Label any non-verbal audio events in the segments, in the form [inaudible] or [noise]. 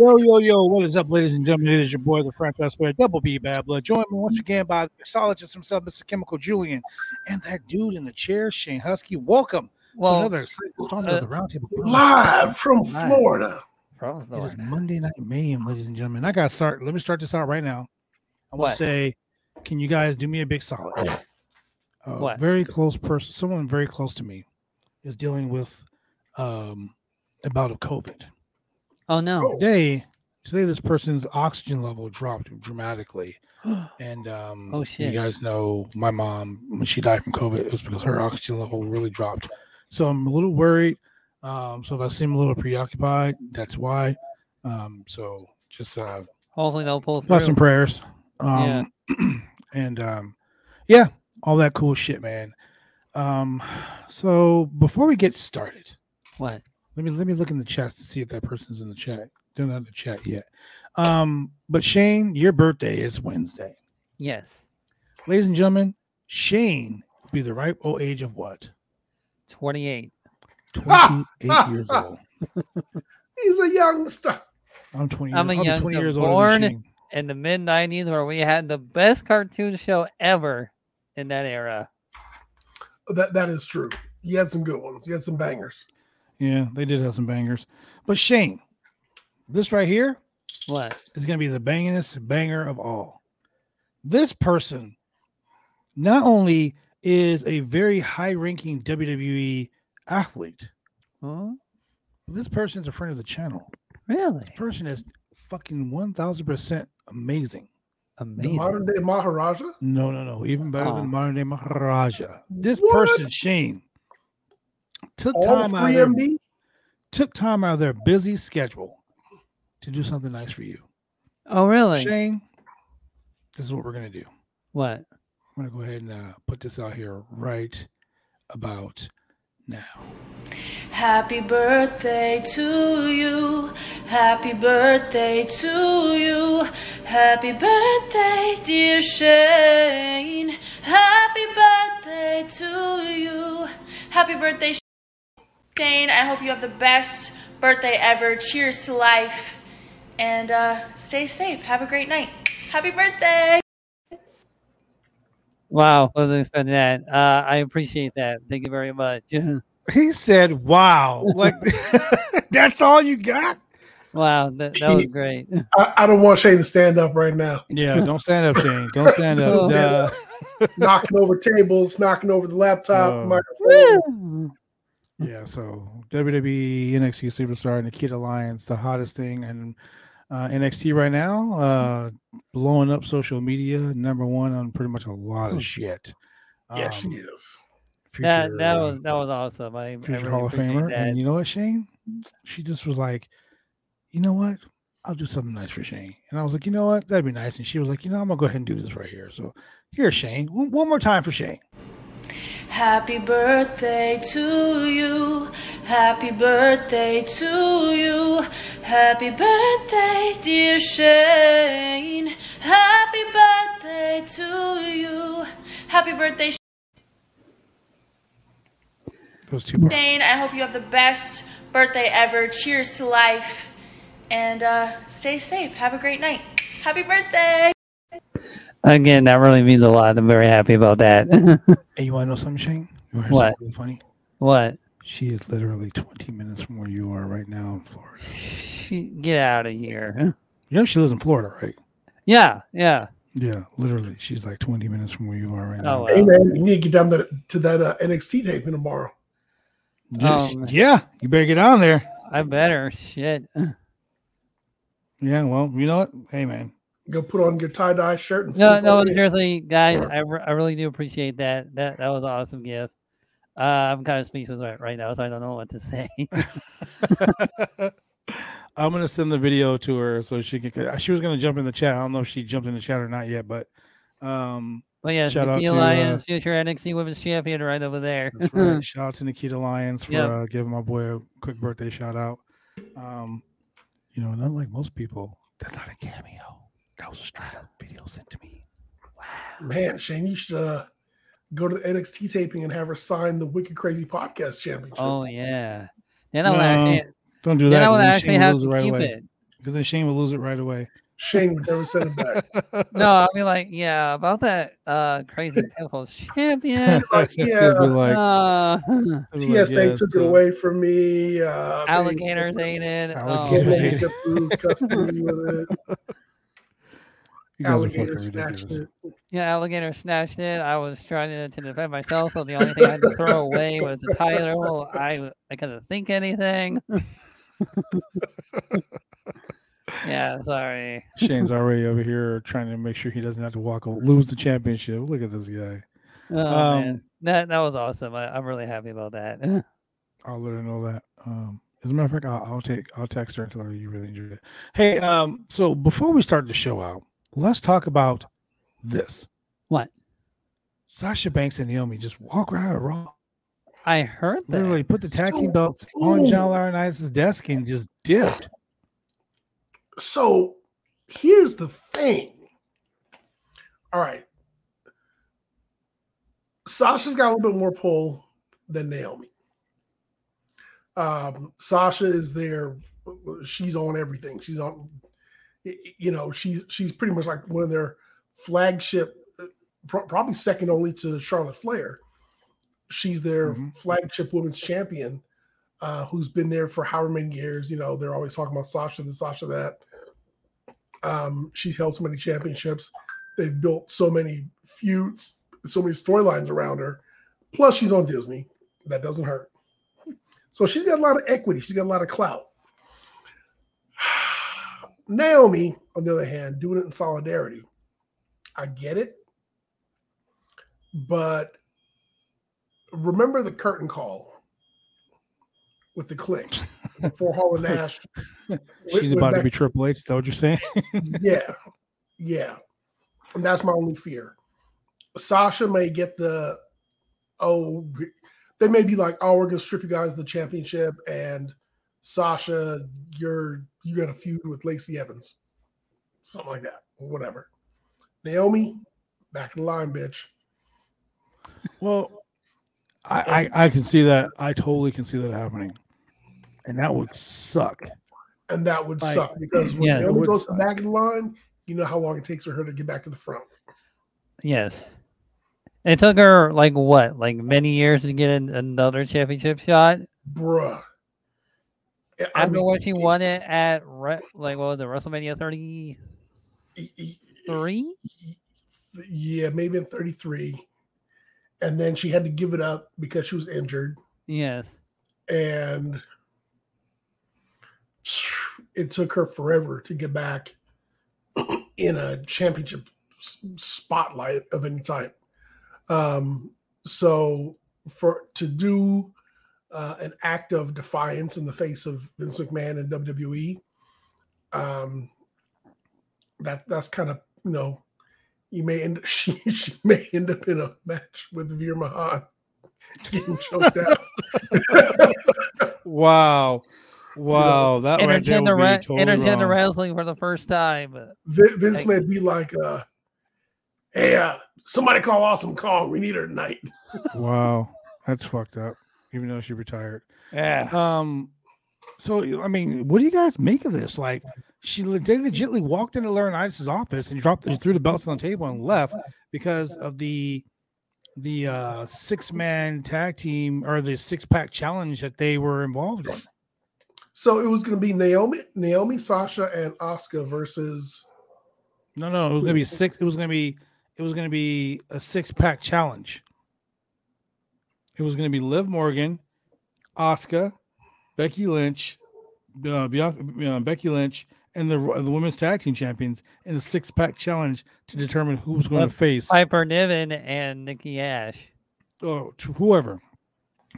Yo, yo, yo, what is up, ladies and gentlemen? It is your boy, the franchise player, Double B Bad Blood. Join me once again by the mixologist himself, Mr. Chemical Julian, and that dude in the chair, Shane Husky. Welcome Well, to another installment uh, of the Roundtable. Live from Live. Florida. From It is Monday Night Mayhem, ladies and gentlemen. I got to start. Let me start this out right now. I want to say, can you guys do me a big solid? A What? very close person, someone very close to me, is dealing with um, a bout of COVID. Oh no. [gasps] today today this person's oxygen level dropped dramatically. [gasps] And um Oh, you guys know my mom when she died from covid it was because her oxygen level really dropped. So i'm a little worried. Um so if i seem a little preoccupied that's why. Um so just uh Hopefully they'll pull and through. prayers. Um [clears throat] and um yeah all that cool shit man. Um so before we get started What? Let me let me look in the chat to see if that person's in the chat. They're not in the chat yet. Um, but Shane, your birthday is Wednesday. Yes. Ladies and gentlemen, Shane will be the ripe old age of what? 28. 28 [laughs] years old. He's a youngster. I'm 20. I'm a I'll be 20 years older born- In the mid 90s, where we had the best cartoon show ever in that era. That that is true. You had some good ones. You had some bangers. Yeah, they did have some bangers. But Shane, this right here What? is going to be the bangingest banger of all. This person not only is a very high ranking WWE athlete, Huh? this person's a friend of the channel. Really? This person is fucking 1000% amazing. The Amazing. modern day Maharaja. No, no, no. Even better Oh. than modern day Maharaja. This What? person, Shane, took All time out free of their, MD. took time out of their busy schedule to do something nice for you. Oh, really? Shane, this is what we're gonna do. What? I'm gonna go ahead and uh, put this out here right about now. Happy birthday to you. Happy birthday to you. Happy birthday, dear Shane. Happy birthday to you. Happy birthday, Shane. I hope you have the best birthday ever. Cheers to life. And uh, stay safe. Have a great night. Happy birthday. Wow. Wasn't expecting that. Uh, I appreciate that. Thank you very much. [laughs] He said, "Wow, [laughs] like [laughs] that's all you got." wow. That, that was great. I, I don't want Shane to stand up right now. Yeah, don't stand up, Shane. Don't stand up. Don't stand Uh, knocking over tables, knocking over the laptop, Oh. microphone. Yeah, so WWE NXT superstar Nikita Lyons, the hottest thing in uh, NXT right now, uh, blowing up social media, number one on pretty much a lot Hmm. of shit. Yeah, she Um, is. that future, that uh, was that was awesome. I, I future really Hall of Famer, that. and you know what, Shane? She just was like, you know what? I'll do something nice for Shane, and I was like, you know what? That'd be nice. And she was like, you know, I'm gonna go ahead and do this right here. So here, Shane, one, one more time for Shane. Happy birthday to you. Happy birthday to you. Happy birthday, dear Shane. Happy birthday to you. Happy birthday, Those two. bars. Shane. I hope you have the best birthday ever. Cheers to life. And uh, stay safe. Have a great night. Happy birthday. Again, that really means a lot. I'm very happy about that. [laughs] Hey, you want to know something, Shane? You want to hear What? something really funny? what? She is literally 20 minutes from where you are right now in Florida. She- Get out of here. You know she lives in Florida, right? Yeah, yeah. Yeah, literally. She's like 20 minutes from where you are right Oh, now. wow. Hey man, you need to get down to, to that uh, NXT taping tomorrow. Yes, Oh, yeah, you better get on there. I better. Shit. Yeah, well, you know what? Hey, man. Go put on your tie dye shirt and stuff. No, no, seriously, guys, I, re- I really do appreciate that. That that was an awesome gift. Uh, I'm kind of speechless right, right now, so I don't know what to say. [laughs] I'm gonna send the video to her so she can. She was gonna jump in the chat. I don't know if she jumped in the chat or not yet, but um, But yeah, Shout out to, Lyons, uh, future NXT Women's Champion, right over there. right. [laughs] shout out to Nikita Lyons for Yep. uh, giving my boy a quick birthday shout out. Um, you know, not like most people, that's not a cameo. That was a straight up video sent to me. Wow. Man, Shane, you should uh, go to the NXT taping and have her sign the Wicked Crazy Podcast Championship. oh yeah. Then I would No, actually, Don't do then that. I would 'cause then actually Shane will have lose to it right keep away. it. because then Shane will lose it right away. Shane would never send it back. [laughs] No, I mean like yeah, about that uh crazy Pinnacle [laughs] champion. Like, yeah, be like, uh, like, TSA yeah, took so- it away from me. Uh, they- alligators ate it. Oh, Alligators Kidman ate man. took custody [laughs] with it. You guys are Alligator snatched ridiculous. it. Yeah, alligator snatched it. I was trying to, to defend myself, so the only thing I had to throw away was the title. I I couldn't think anything. yeah, sorry. Shane's already over here trying to make sure he doesn't have to walk o- lose the championship. Look at this guy. Oh, Um, man. That that was awesome. I, I'm really happy about that. [laughs] I'll let her know that. Um, as a matter of fact, I'll, I'll take I'll text her and tell her you really enjoyed it. Hey, um, so before we start the show out, let's talk about this. What? Sasha Banks and Naomi just walk right around a Raw. I heard that. Literally put the tag team So belts on cool. John Laurinaitis' desk and just dipped. So here's the thing. All right. Sasha's got a little bit more pull than Naomi. Um, Sasha is there. She's on everything. She's on, y- y- you know, she's she's pretty much like one of their flagship, uh, probably second only to Charlotte Flair. She's their Mhm. flagship women's champion, uh, who's been there for however many years. You know, they're always talking about Sasha this, Sasha that. Um, she's held so many championships. They've built so many feuds, so many storylines around her. Plus, she's on Disney. That doesn't hurt. So she's got a lot of equity. She's got a lot of clout. Naomi, on the other hand, doing it in solidarity. I get it. But remember the curtain call with the Kliq before Hall and Nash. [laughs] She's about to be Triple H. Is that what you're saying? [laughs] yeah, yeah. And that's my only fear. Sasha may get the oh, they may be like, oh, we're gonna strip you guys the championship, and Sasha, you're you got a feud with Lacey Evans, something like that, or whatever. Naomi, back in the line, bitch. Well, I, I I can see that. I totally can see that happening, and that would suck. And that would Like, suck because when yeah, Naomi goes suck. back in the line, you know how long it takes for her to get back to the front. Yes. It took her like what, like many years to get another championship shot. Bruh. I After mean, when she won it at like what was it, WrestleMania 33? y- y- yeah, maybe in 33. And then she had to give it up because she was injured. Yes. And it took her forever to get back [clears throat] in a championship spotlight of any type. Um, so for to do uh, an act of defiance in the face of Vince McMahon and WWE, um, that that's kind of you know you may end [laughs] she she may end up in a match with Veer Mahaan [laughs] getting choked out. Wow, wow, that right there Intergender, would be totally intergender wrong. wrestling for the first time. Vin- Vince may be like, uh, "Hey, uh, somebody call Awesome Kong. We need her tonight." Wow, that's fucked up. Even though she retired. Yeah. Um, so I mean, what do you guys make of this? Like, she le- they legitly walked into Laurinaitis' office and dropped threw the belts on the table and left because of the the uh six man tag team or the six pack challenge that they were involved in. So it was going to be Naomi, Naomi, Sasha, and Asuka versus. No, no, it was gonna be six. It was gonna be it was gonna be a six pack challenge. It was gonna be Liv Morgan, Asuka, Becky Lynch, uh, Bianca, uh, Becky Lynch, and the the women's tag team champions in a six pack challenge to determine who was going to face Piper Niven and Nikki Ash. or to whoever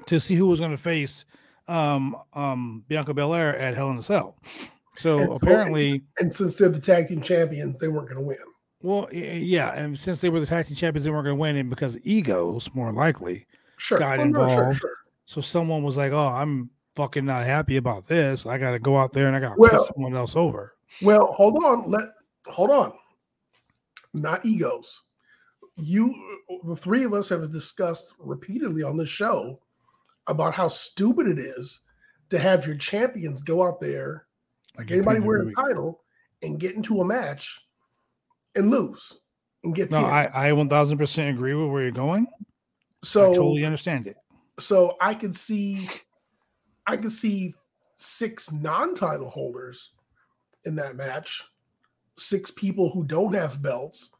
to see who was going to face um um Bianca Belair at Hell in a Cell. So And so- apparently. And since they're the tag team champions, they weren't going to win. Well, yeah, and since they were the tag team champions, they weren't going to win, and because of egos, more likely. Sure. Got Oh, no, sure, involved. sure. So someone was like, "Oh, I'm fucking not happy about this. I got to go out there and I got to Well- put someone else over." Well, hold on. Let hold on. Not egos. You, the three of us, have discussed repeatedly on this show about how stupid it is to have your champions go out there like Anybody wearing a title and get into a match and lose and get No, pinned. I, I 1000% agree with where you're going. So I totally understand it. so I can see I can see six non-title holders in that match, six people who don't have belts.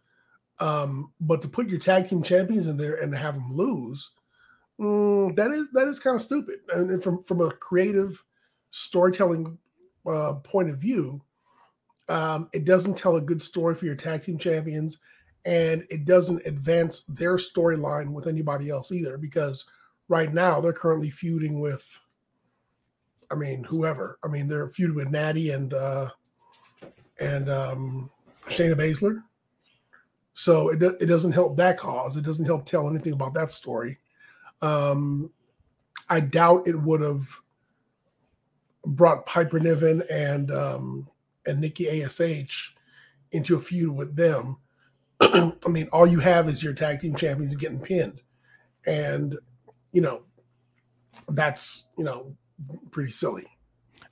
Um, but to put your tag team champions in there and have them lose, mm, that is that is kind of stupid. And from from a creative storytelling uh, point of view, um, it doesn't tell a good story for your tag team champions, and it doesn't advance their storyline with anybody else either because right now they're currently feuding with I mean whoever. I mean they're feuding with Natty and uh and um Shayna Baszler. So it it doesn't help that cause. It doesn't help tell anything about that story. Um I doubt it would have brought Piper Niven and um and Nikki ASH into a feud with them. [clears throat] I mean, all you have is your tag team champions getting pinned. And you know, that's you know pretty silly.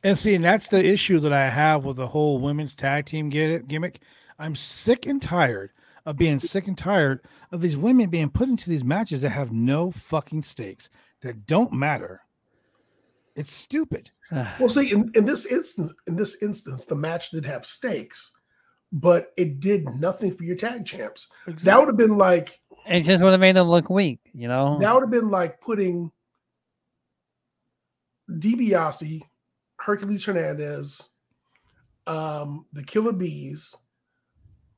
And see, and that's the issue that I have with the whole women's tag team get it gimmick. I'm sick and tired of being sick and tired of these women being put into these matches that have no fucking stakes, that don't matter. It's stupid. [sighs] Well, see, in, in this instance, in this instance, the match did have stakes, but it did nothing for your tag champs. That would have been like It just would have made them look weak, you know. that would have been like putting DiBiase, Hercules Hernandez, um, the Killer Bees,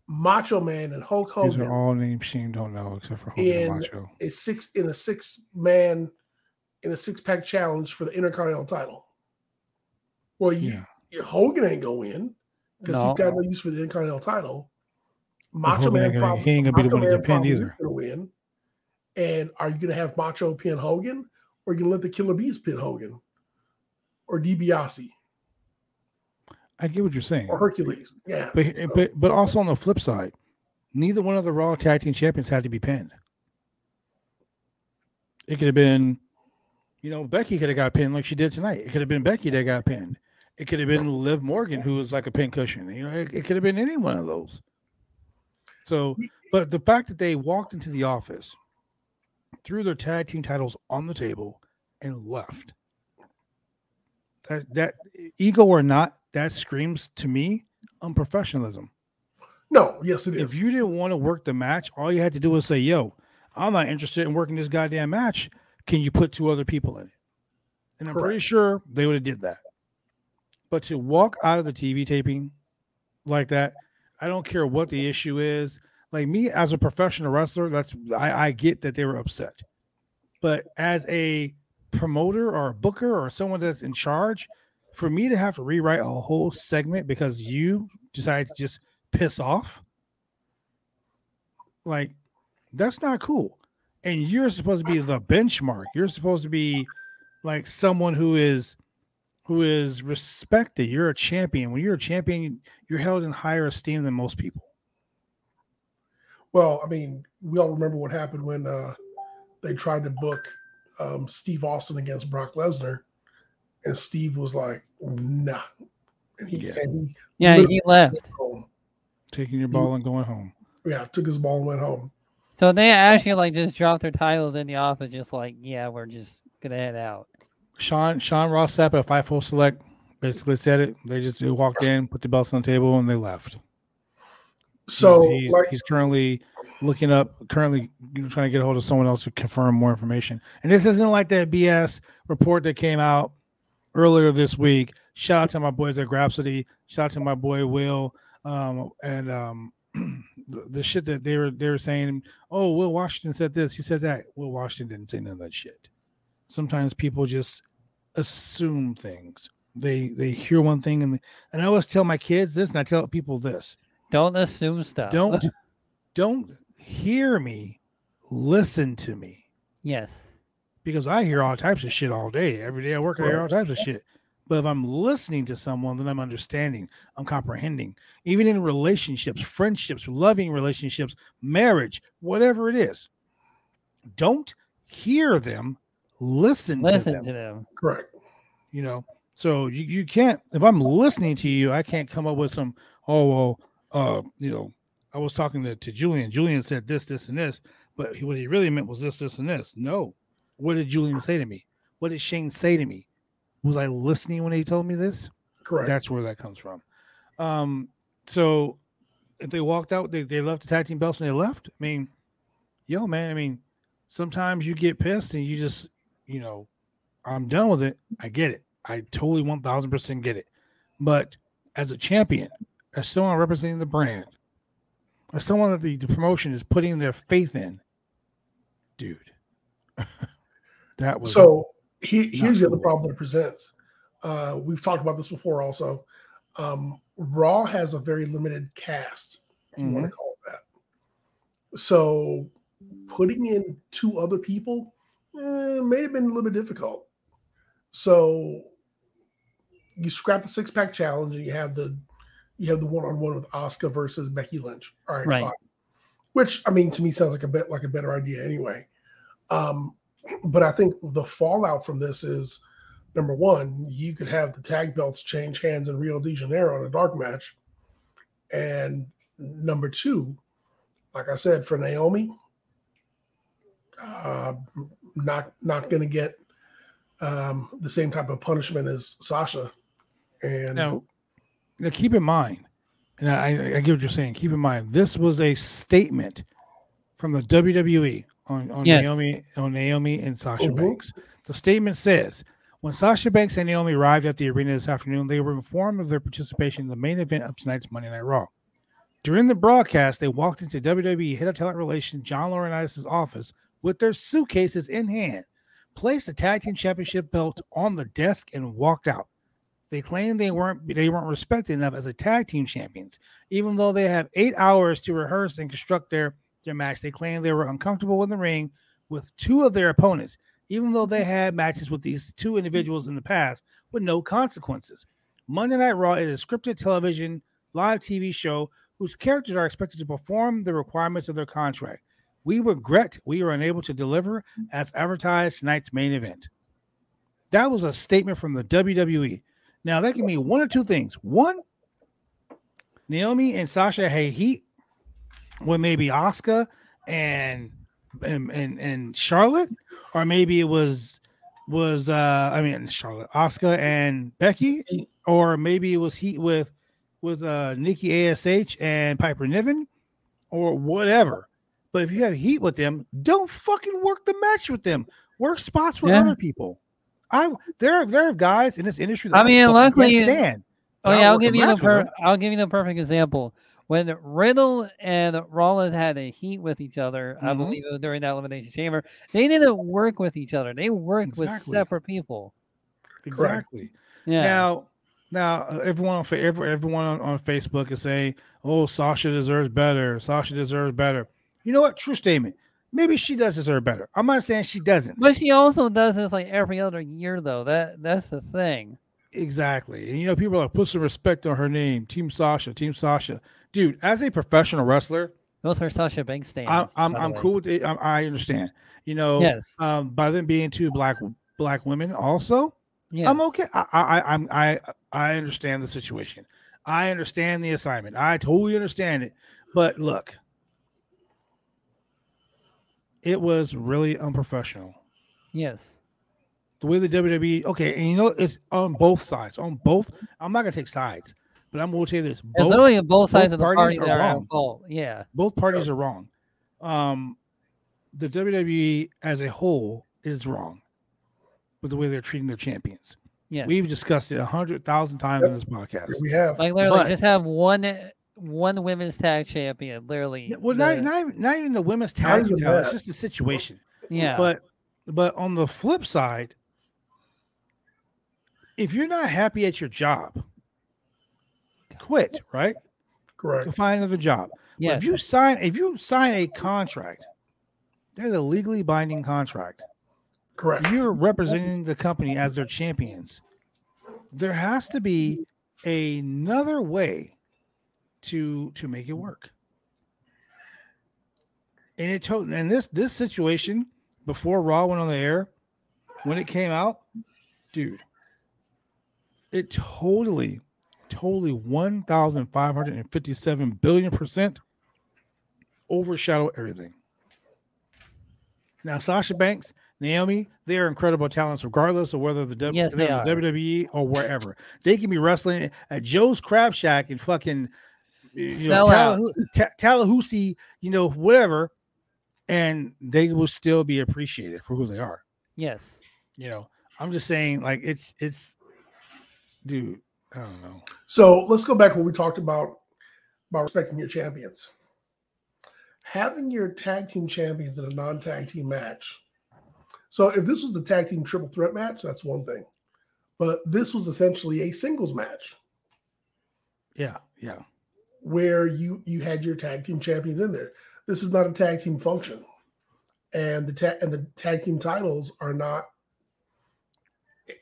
Macho Man, and Hulk Hogan. These are all names Shane don't know except for Hogan and In- Macho. a six in a six man in a six pack challenge for the Intercontinental title. Well, you, Yeah. Hogan ain't gonna win because No. he's got no use for the Intercontinental title. Oh, Macho Man probably, he ain't gonna be the one to get pinned either. Gonna win. And are you gonna have Macho pin Hogan, or are you gonna let the Killer Bees pin Hogan, or DiBiase, I get what you're saying. or Hercules? Yeah, But, So, but but also on the flip side, neither one of the Raw Tag Team Champions had to be pinned. It could have been, you know, Becky could have got pinned like she did tonight. It could have been Becky that got pinned. It could have been Liv Morgan who was like a pincushion. You know, it, it could have been any one of those. So, but the fact that they walked into the office, threw their tag team titles on the table, and left. That that ego or not, that screams to me unprofessionalism. no, yes, it is. If you didn't want to work the match, all you had to do was say, "Yo, I'm not interested in working this goddamn match. Can you put two other people in it?" And I'm pretty sure they would have did that. But to walk out of the TV taping like that, I don't care what the issue is. Like me as a professional wrestler, that's I, I get that they were upset. But as a promoter or a booker or someone that's in charge, for me to have to rewrite a whole segment because you decided to just piss off, like that's not cool. And you're supposed to be the benchmark. You're supposed to be like someone who is who is respected. You're a champion. When you're a champion, you're held in higher esteem than most people. Well, I mean, we all remember what happened when uh, they tried to book um, Steve Austin against Brock Lesnar, and Steve was like, "Nah," and he, Yeah. and he yeah, he left. Taking your ball and going home. Yeah, took his ball and went home. So they actually like just dropped their titles in the office, just like, yeah, we're just gonna head out. Sean Sean Ross Sapp at Fightful Select basically said it. They just they walked in, put the belts on the table, and they left. So, he's, he's, like, he's currently looking up, currently trying to get a hold of someone else to confirm more information. And this isn't like that BS report that came out earlier this week. Shout out to my boys at Grapsody. Shout out to my boy Will. Um, and um, [clears throat] the, the shit that they were they were saying, oh, Will Washington said this, he said that. Will Washington didn't say none of that shit. Sometimes people just assume things. They they hear one thing and and I always tell my kids this, and I tell people this Don't assume stuff. don't [laughs] don't hear me listen to me yes. because i hear all types of shit all day every day i work i hear all types of shit but if i'm listening to someone then i'm understanding i'm comprehending even in relationships friendships loving relationships marriage whatever it is don't hear them listen, to them to them. correct. you know So you, you can't if I'm listening to you, I can't come up with some oh well uh you know I was talking to, to Julian. Julian said this, this, and this, but he, what he really meant was this, this, and this. No. What did Julian say to me? What did Shane say to me? Was I listening when he told me this? Correct. That's where that comes from. Um, so if they walked out, they, they left the tag team belts and they left. I mean, yo, man, I mean, sometimes you get pissed and you just, you know, I'm done with it. I get it. I totally 1000% get it. But as a champion, as someone representing the brand, as someone that the, the promotion is putting their faith in, dude, [laughs] that was so he, here's the other problem that it presents. Uh, we've talked about this before also. Um, Raw has a very limited cast, if you want to call it that. So putting in two other people eh, may have been a little bit difficult. So you scrap the six pack challenge and you have the you have the one on one with Asuka versus Becky Lynch. All right, Right. fine. Which I mean to me sounds like a bit like a better idea anyway. Um, but I think the fallout from this is number one, you could have the tag belts change hands in Rio de Janeiro in a dark match. And number two, like I said, for Naomi, uh, not not going to get um, the same type of punishment as Sasha. And Now, now keep in mind, and I, I get what you're saying. Keep in mind, this was a statement from the WWE on, on Yes. Naomi on Naomi and Sasha Mhm. Banks. The statement says, when Sasha Banks and Naomi arrived at the arena this afternoon, they were informed of their participation in the main event of tonight's Monday Night Raw. During the broadcast, they walked into WWE head of talent relations John Laurinaitis' office with their suitcases in hand, placed the tag team championship belt on the desk, and walked out. They claimed they weren't they weren't respected enough as a tag team champions, even though they have eight hours to rehearse and construct their their match. They claimed they were uncomfortable in the ring with two of their opponents, even though they had matches with these two individuals in the past with no consequences. Monday Night Raw is a scripted television live TV show whose characters are expected to perform the requirements of their contract. We regret we were unable to deliver as advertised tonight's main event. That was a statement from the WWE. Now that can mean one or two things. One, Naomi and Sasha had heat with maybe Asuka and and and, and Charlotte, or maybe it was was uh I mean Charlotte, Asuka and Becky, or maybe it was heat with with uh Nikki Ash and Piper Niven, or whatever. But if you have heat with them, don't fucking work the match with them. Work spots with Yeah. other people. I there are there are guys in this industry. That I mean, fucking luckily- can't stand. Oh yeah, I'll give you the per- I'll give you the perfect example. When Riddle and Rollins had a heat with each other, I Mhm. believe it was during that elimination chamber, they didn't work with each other. They worked with separate people. Exactly. Yeah. Now, now uh, everyone on every- everyone on, on Facebook is saying, "Oh, Sasha deserves better. Sasha deserves better." You know what? True statement. Maybe she does deserve better. I'm not saying she doesn't. but she also does this like every other year though. That that's the thing. Exactly. And you know, people are like, put some respect on her name. Team Sasha, Team Sasha. Dude, as a professional wrestler, Those are Sasha Banks stands. I'm I'm, I'm cool with it. I, I understand. You know, Yes. um, by them being two black black women, also, Yes. I'm okay. I, I I'm I I understand the situation. I understand the assignment. I totally understand it. But look, it was really unprofessional. Yes. The way the WWE, okay, and you know it's on both sides. On both, I'm not gonna take sides, but I'm gonna tell you this: It's both literally on both sides both of the parties party are that are wrong. fault. Yeah. both parties are wrong. Um, the WWE as a whole is wrong with the way they're treating their champions. Yeah. We've discussed it a hundred thousand times in this podcast. We have Like literally But- just have one one women's tag champion. Literally. Yeah, Well, not, the- not, even, not even the women's tag team even It's just the situation. yeah. But but on the flip side, if you're not happy at your job, quit. Right? correct. Go find another job. But yes. If you sign if you sign a contract, there's a legally binding contract. Correct. You're representing the company as their champions. There has to be another way to to make it work. And it told and this this situation before Raw went on the air, when it came out, dude, it totally, totally one thousand five hundred and fifty-seven billion percent overshadow everything. Now, Sasha Banks, Naomi, they are incredible talents, regardless of whether the, w- Yes, they the. WWE or wherever. They can be wrestling at Joe's Crab Shack and fucking you know, Sell out. Tallaha- Tallahassee, you know, whatever, and they will still be appreciated for who they are. Yes. You know, I'm just saying, like it's it's, dude. I don't know. So let's go back what we talked about about respecting your champions. Having your tag team champions in a non-tag team match. So if this was the tag team triple threat match, that's one thing. But this was essentially a singles match Yeah, yeah. Where you you had your tag team champions in there. This is not a tag team function. And the ta- and the tag team titles are not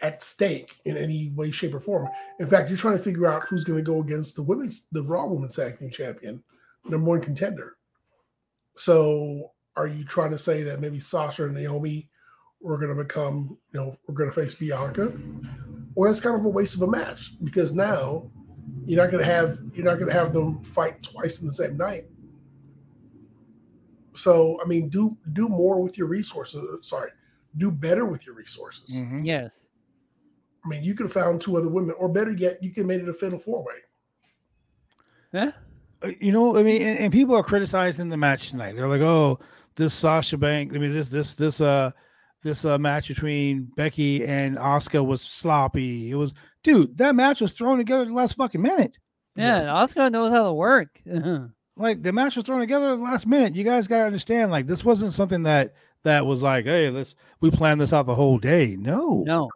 at stake in any way, shape, or form. In fact, you're trying to figure out who's going to go against the women's, the Raw Women's Tag Team Champion, number one contender. So, are you trying to say that maybe Sasha and Naomi were going to become, you know, we're going to face Bianca? Or that's kind of a waste of a match because now you're not going to have you're not going to have them fight twice in the same night. So, I mean, do do more with your resources. Sorry, do better with your resources. Mhm. Yes. I mean, you could have found two other women, or better yet, you could have made it a fatal four way. Yeah. Uh, You know, I mean, and, and people are criticizing the match tonight. They're like, "Oh, this Sasha Bank. I mean, this this this uh this uh match between Becky and Asuka was sloppy. It was, dude. That match was thrown together the last fucking minute. Yeah. and Asuka knows how to work. [laughs] Like the match was thrown together the last minute. You guys gotta understand. Like this wasn't something that that was like, hey, let's we planned this out the whole day. No, no.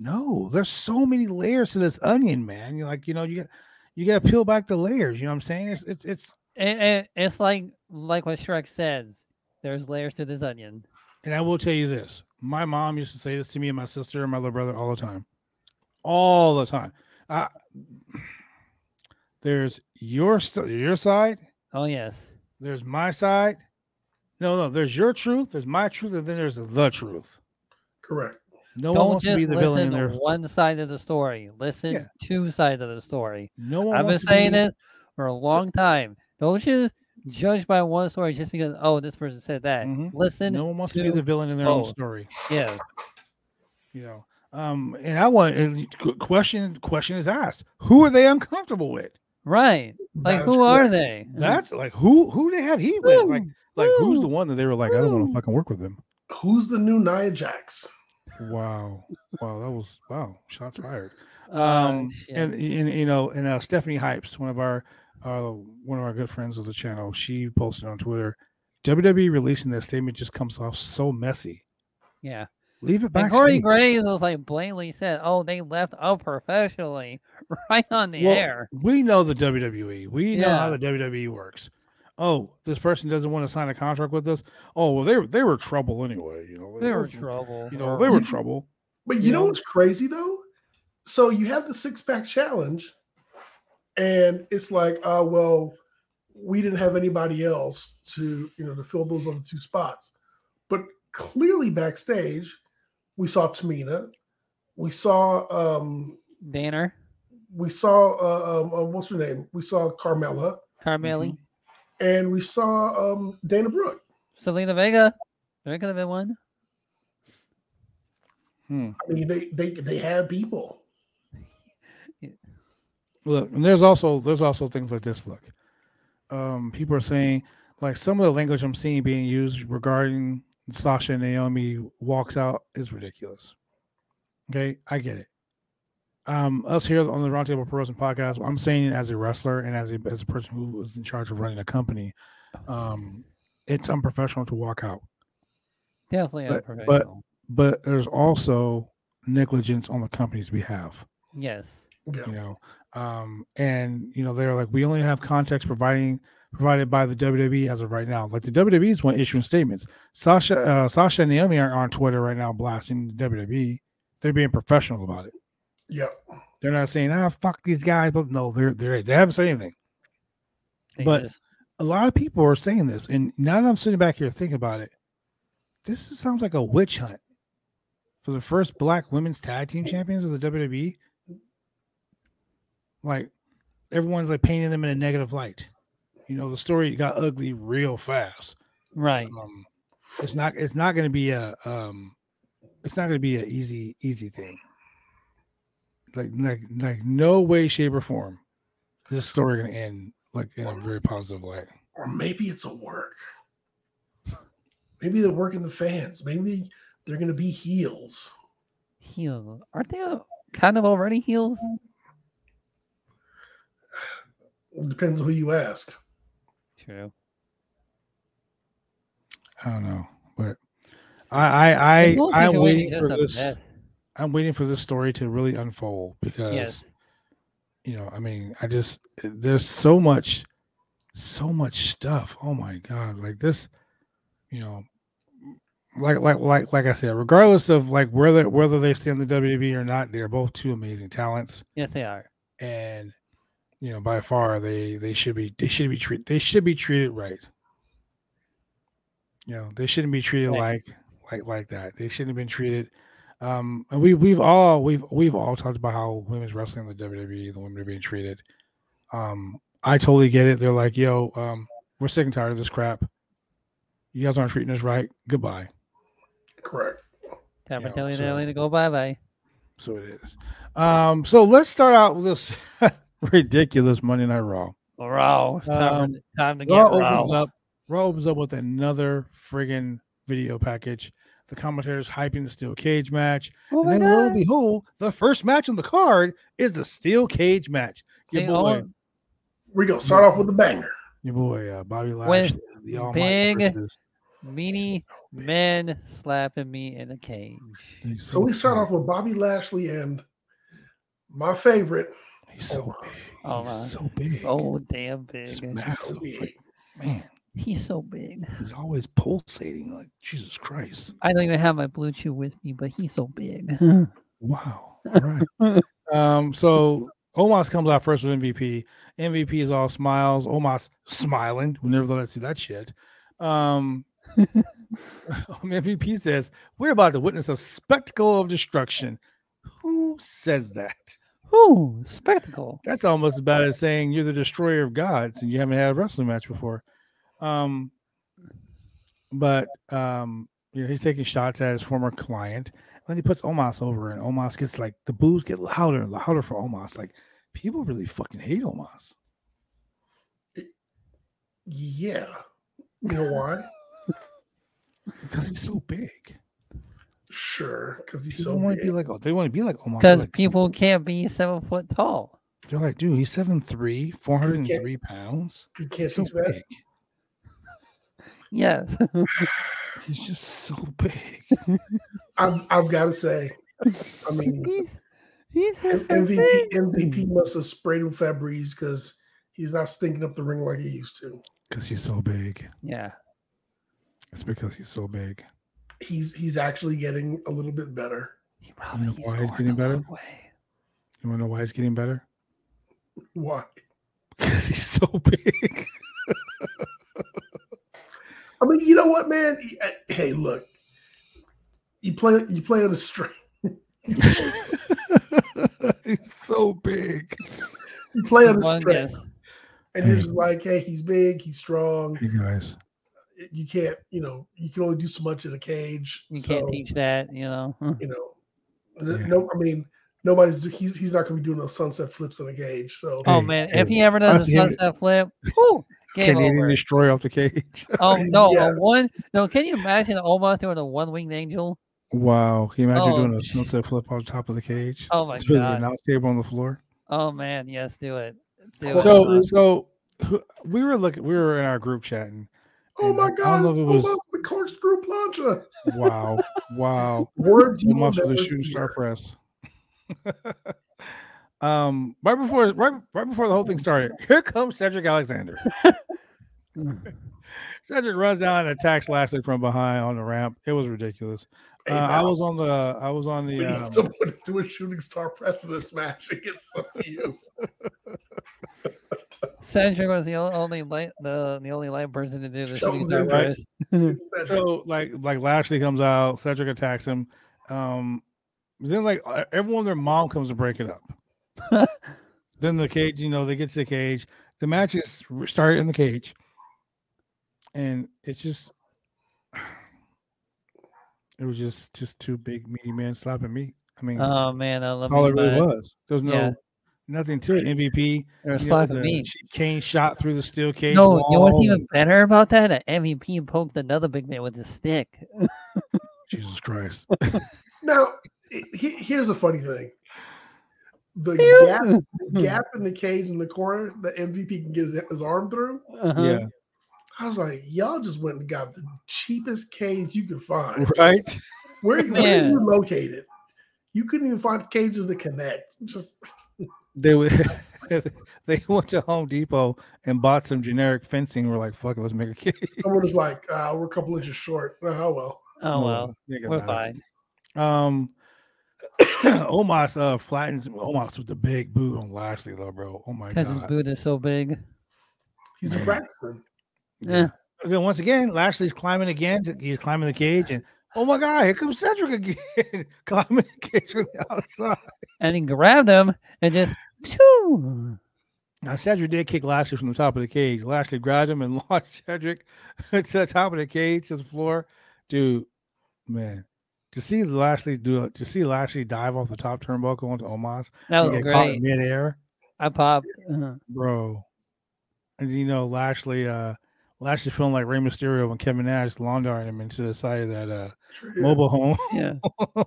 no. There's so many layers to this onion, man. You're like, you know, you got you got to peel back the layers. You know what I'm saying? It's it's it's It, it, it's like like what Shrek says. There's layers to this onion. And I will tell you this: my mom used to say this to me and my sister and my little brother all the time, all the time. Uh, there's your your side, Oh yes. there's my side. No, no, there's your truth, there's my truth, and then there's the truth. Correct. No one Don't wants just to be the listen villain in to there. one side of the story. Listen Yeah. two sides of the story. No one I've been wants to be saying it for a long time. Don't just judge by one story just because oh this person said that. Mhm. Listen. No one wants to be the villain in their own story. Yeah. You know. Um, and I want and question question is asked: Who are they uncomfortable with? Right. Like That is who are correct. they? That's like who who they have heat with? Like Woo, like who's the one that they were like, I don't want to fucking work with them. Who's the new Nia Jax? Wow. Wow, that was wow, shots fired. Uh, Um shit. and, and you know, and uh Stephanie Hypes, one of our uh one of our good friends of the channel, she posted on Twitter, WWE releasing that statement just comes off so messy. yeah. Leave it And back. Corey Graves was like blatantly said, "Oh, they left unprofessionally, [laughs] right on the air." We know the WWE. We know how the WWE works. Oh, this person doesn't want to sign a contract with us. Oh, well, they were they were trouble anyway. You know, They were trouble. You know, they were trouble. But you You know know? what's crazy though? So you have the six pack challenge, and it's like, uh, well, we didn't have anybody else to, you know, to fill those other two spots. But clearly backstage, we saw Tamina, we saw um Danner, we saw uh, um, uh, what's her name? We saw Carmella, Carmelli, Mm-hmm. and we saw um Dana Brooke. Zelina Vega. There could have been one. Hmm. I mean, they they they had people. [laughs] Look, and there's also there's also things like this. Look, um, people are saying like some of the language I'm seeing being used regarding Sasha and Naomi walks out is ridiculous. Okay, I get it. Um, us here on the Roundtable Pro Wrestling Podcast, I'm saying as a wrestler and as a as a person who was in charge of running a company. Um, it's unprofessional to walk out, Definitely But- but- but there's also negligence on the company's behalf. yes. You know um and you know they're like we only have context providing provided by the WWE as of right now like the WWE is one issuing statements Sasha uh, Sasha and Naomi are on Twitter right now blasting the WWE they're being professional about it Yeah. they're not saying ah fuck these guys but no they're they're they haven't said anything They But- just- a lot of people are saying this and now that I'm sitting back here thinking about it this sounds like a witch hunt for the first black women's tag team champions of the WWE. Like everyone's like painting them in a negative light. You know, the story got ugly real fast. Right. Um, it's not it's not going to be a um, it's not going to be an easy easy thing. Like like like no way, shape, or form, this story going to end like in a very positive way. Or maybe it's a work. Maybe they're working the fans. Maybe they're going to be heels. Heel. Aren't they kind of already heels? It depends who you ask. True. I don't know, but I I I I'm waiting for this. mess. I'm waiting for this story to really unfold because Yes. you know, I mean, I just there's so much, so much stuff. Oh my god, like this, you know, like like like like I said, regardless of like whether whether they stay in the WWE or not, they're both two amazing talents, Yes, they are. and you know, by far they they should be they should be treated they should be treated right. You know, they shouldn't be treated Right. like like like that. They shouldn't have been treated. Um, and we we've all we've we've all talked about how women's wrestling in the WWE, the women are being treated. Um, I totally get it. They're like, yo, um, we're sick and tired of this crap. You guys aren't treating us right. Goodbye. Correct. Time Yeah, for Telly so- Daly to go bye bye. So it is. Um, so let's start out with this [laughs] ridiculous Monday Night Raw. Raw. It's Time, Um, time to get Raw raw. opens up. Raw opens up with another friggin' video package. The commentators hyping the steel cage match. Oh and my then lo and behold, the first match on the card is the steel cage match. Your They boy, all- We're going to start off with a banger. your boy, uh, Bobby With Lashley, the Almighty big versus- Meanie men slapping me in a cage. He's So we start off with Bobby Lashley and my favorite, He's so Omos. big. Omos. He's so big. So damn Just big. massive. big. Like, man, He's so big. he's always pulsating. Like Jesus Christ. I don't even have my blue Bluetooth with me, but he's so big. Wow. All [laughs] right. um, so Omos comes out first with MVP. MVP is all smiles. Omos smiling. We never thought I'd see that shit. Um, [laughs] MVP says, We're about to witness a spectacle of destruction. Who says that? Ooh, spectacle. That's almost as bad as saying you're the destroyer of gods and you haven't had a wrestling match before. Um, but um, you know, he's taking shots at his former client. And then he puts Omos over, and Omos gets like the boos get louder and louder for Omos. Like people really fucking hate Omos. yeah. You know why? [laughs] because he's so big. Sure, because he's People so want to be like, oh, they want to be like Omos. They're Because like, people can't be seven foot tall. they're like, dude, he's 7'3", 403 pounds. He can't He's so see that. big. [laughs] Yes. [laughs] He's just so big. [laughs] I've, I've got to say, I mean, he's he's MVP. MVP hmm. must have sprayed him Febreze because he's not stinking up the ring like he used to. Because he's so big. Yeah. It's because he's so big. He's he's actually getting a little bit better. He probably know he's why he's getting better? way. You want to know why he's getting better? Why? Because he's so [laughs] big. I mean, you know what, man? Uh, hey, look, you play you play on a string. [laughs] he's so big. You play on a One string, guess. and you're just like, hey, he's big, he's strong. Hey guys, You can't, you know, you can only do so much in a cage. You so, can't teach that, you know. [laughs] You know, Yeah. no, I mean, nobody's he's he's not going to be doing those sunset flips in a cage. So Oh Hey, man, hey, if he ever does a honestly, him- sunset flip, whoo, [laughs] game Canadian over. destroyer off the cage. [laughs] Oh no, Yeah. a one no. Can you imagine Omar doing a one winged angel? wow, can you imagine Oh, doing a sunset flip on top of the cage? Oh my It's with an god. out table on the floor. Oh man, yes, do it. Do Well, it. So, so who- we were looking, we were in our group chatting. Oh and my God! It's if it was- the corkscrew plancha. Wow, wow. [laughs] Words you much for the shooting star press. [laughs] um, right before right, right before the whole thing started, [laughs] here comes Cedric Alexander. Cedric runs down and attacks Lashley from behind on the ramp. It was ridiculous. Hey, Uh, I was on the I was on we the need um, someone to do a shooting star press in this match. It gets up to you. Cedric was the only light the the only light person to do the shooting star right? press. [laughs] It's [laughs] that- so like like Lashley comes out, Cedric attacks him. Um, then like everyone, their mom comes to break it up. [laughs] then the cage, you know, they get to the cage. The match is started in the cage, and it's just, [sighs] it was just just two big meaty men slapping meat. I mean, Oh man, I love all it. it really was. There was no Yeah. Nothing to it. MVP. They're you know, the meat. Kane shot through the steel cage. No, you know what's even better about that? An MVP poked another big man with a stick. [laughs] Jesus Christ. [laughs] Now, he- he- here's the funny thing: the [laughs] gap, the gap in the cage in the corner that MVP can get his, his arm through. Uh-huh. Yeah. I was like, y'all just went and got the cheapest cage you could find. Right. Where, where are you located? You couldn't even find cages that connect. Just they would [laughs] they went to Home Depot and bought some generic fencing. We're like, fuck it, let's make a cage. someone was like, uh, we're a couple inches short. Oh well. Oh well, think we're about it. fine. Um, [coughs] Omos uh, flattens Omos with the big boot on Lashley though, bro. Oh my Because his boot is so big. He's Man. practicing. Yeah. Then once again, Lashley's climbing again. He's climbing the cage, and oh my god, here comes Cedric again, [laughs] climbing the cage from the outside. And he grabbed him and just phew. Now Cedric did kick Lashley from the top of the cage. Lashley grabbed him and launched Cedric to the top of the cage to the floor. Dude, man, to see Lashley do to see Lashley dive off the top turnbuckle onto Omos That was get caught great. in midair, I popped. Uh-huh. bro. And you know, Lashley, uh, Lashley feeling like Rey Mysterio when Kevin Nash lawn darted him into the side of that uh mobile home. Yeah. [laughs]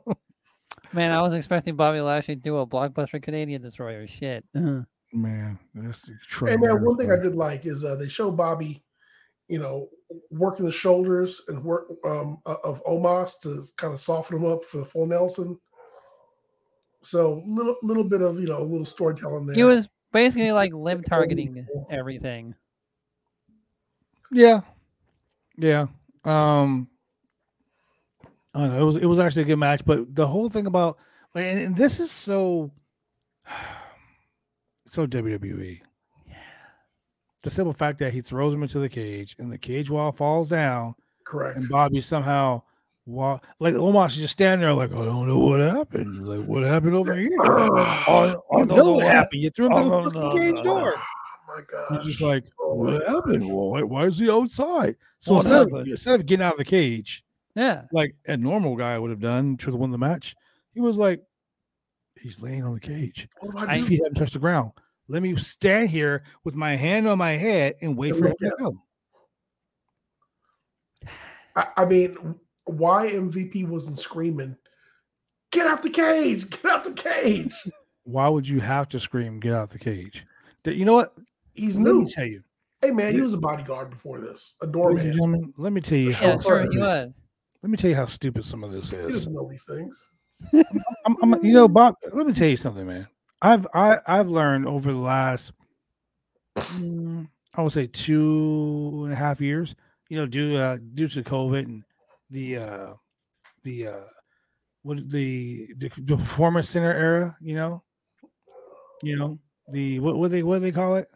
Man, I was expecting Bobby Lashley to do a blockbuster Canadian destroyer. Shit. Uh-huh. Man, that's And extraordinary. uh, one thing I did like is uh, they show Bobby, you know, working the shoulders and work um, uh, of Omos to kind of soften him up for the full Nelson. So little little bit of you know a little storytelling there. He was basically like [laughs] limb targeting everything. Yeah. Yeah. Um I don't know. It was it was actually a good match, but the whole thing about and, and this is so [sighs] so WWE. Yeah. The simple fact that he throws him into the cage and the cage wall falls down correct. and Bobby somehow wa- like almost just standing there like I don't know what happened. Like what happened over here? [sighs] oh You know what happened. You threw him I to the cage no, door. Oh my You're just like, Oh, what happened? Why, why is he outside? So What instead of, instead of getting out of the cage, Yeah. like a normal guy would have done to win the match, he was like, he's laying on the cage. What do I His do? feet haven't touched the ground. Let me stand here with my hand on my head and wait for him to at go. I, I mean, why MVP wasn't screaming? Get out the cage! Get out the cage! Why would you have to scream, get out the cage? Th- You know what? He's Let new. me tell you, Hey man, he was a bodyguard before this, a ladies and doorman. gentlemen, let me tell you how Yeah, sure, stupid, he was. Let me tell you how stupid some of this is. doesn't know these things. I'm, I'm, you know, Bob. Let me tell you something, man. I've I, I've learned over the last, mm, I would say two and a half years. You know, due uh, due to COVID and the uh, the uh, what the, the the performance center era. You know, you know the what what they what do they call it?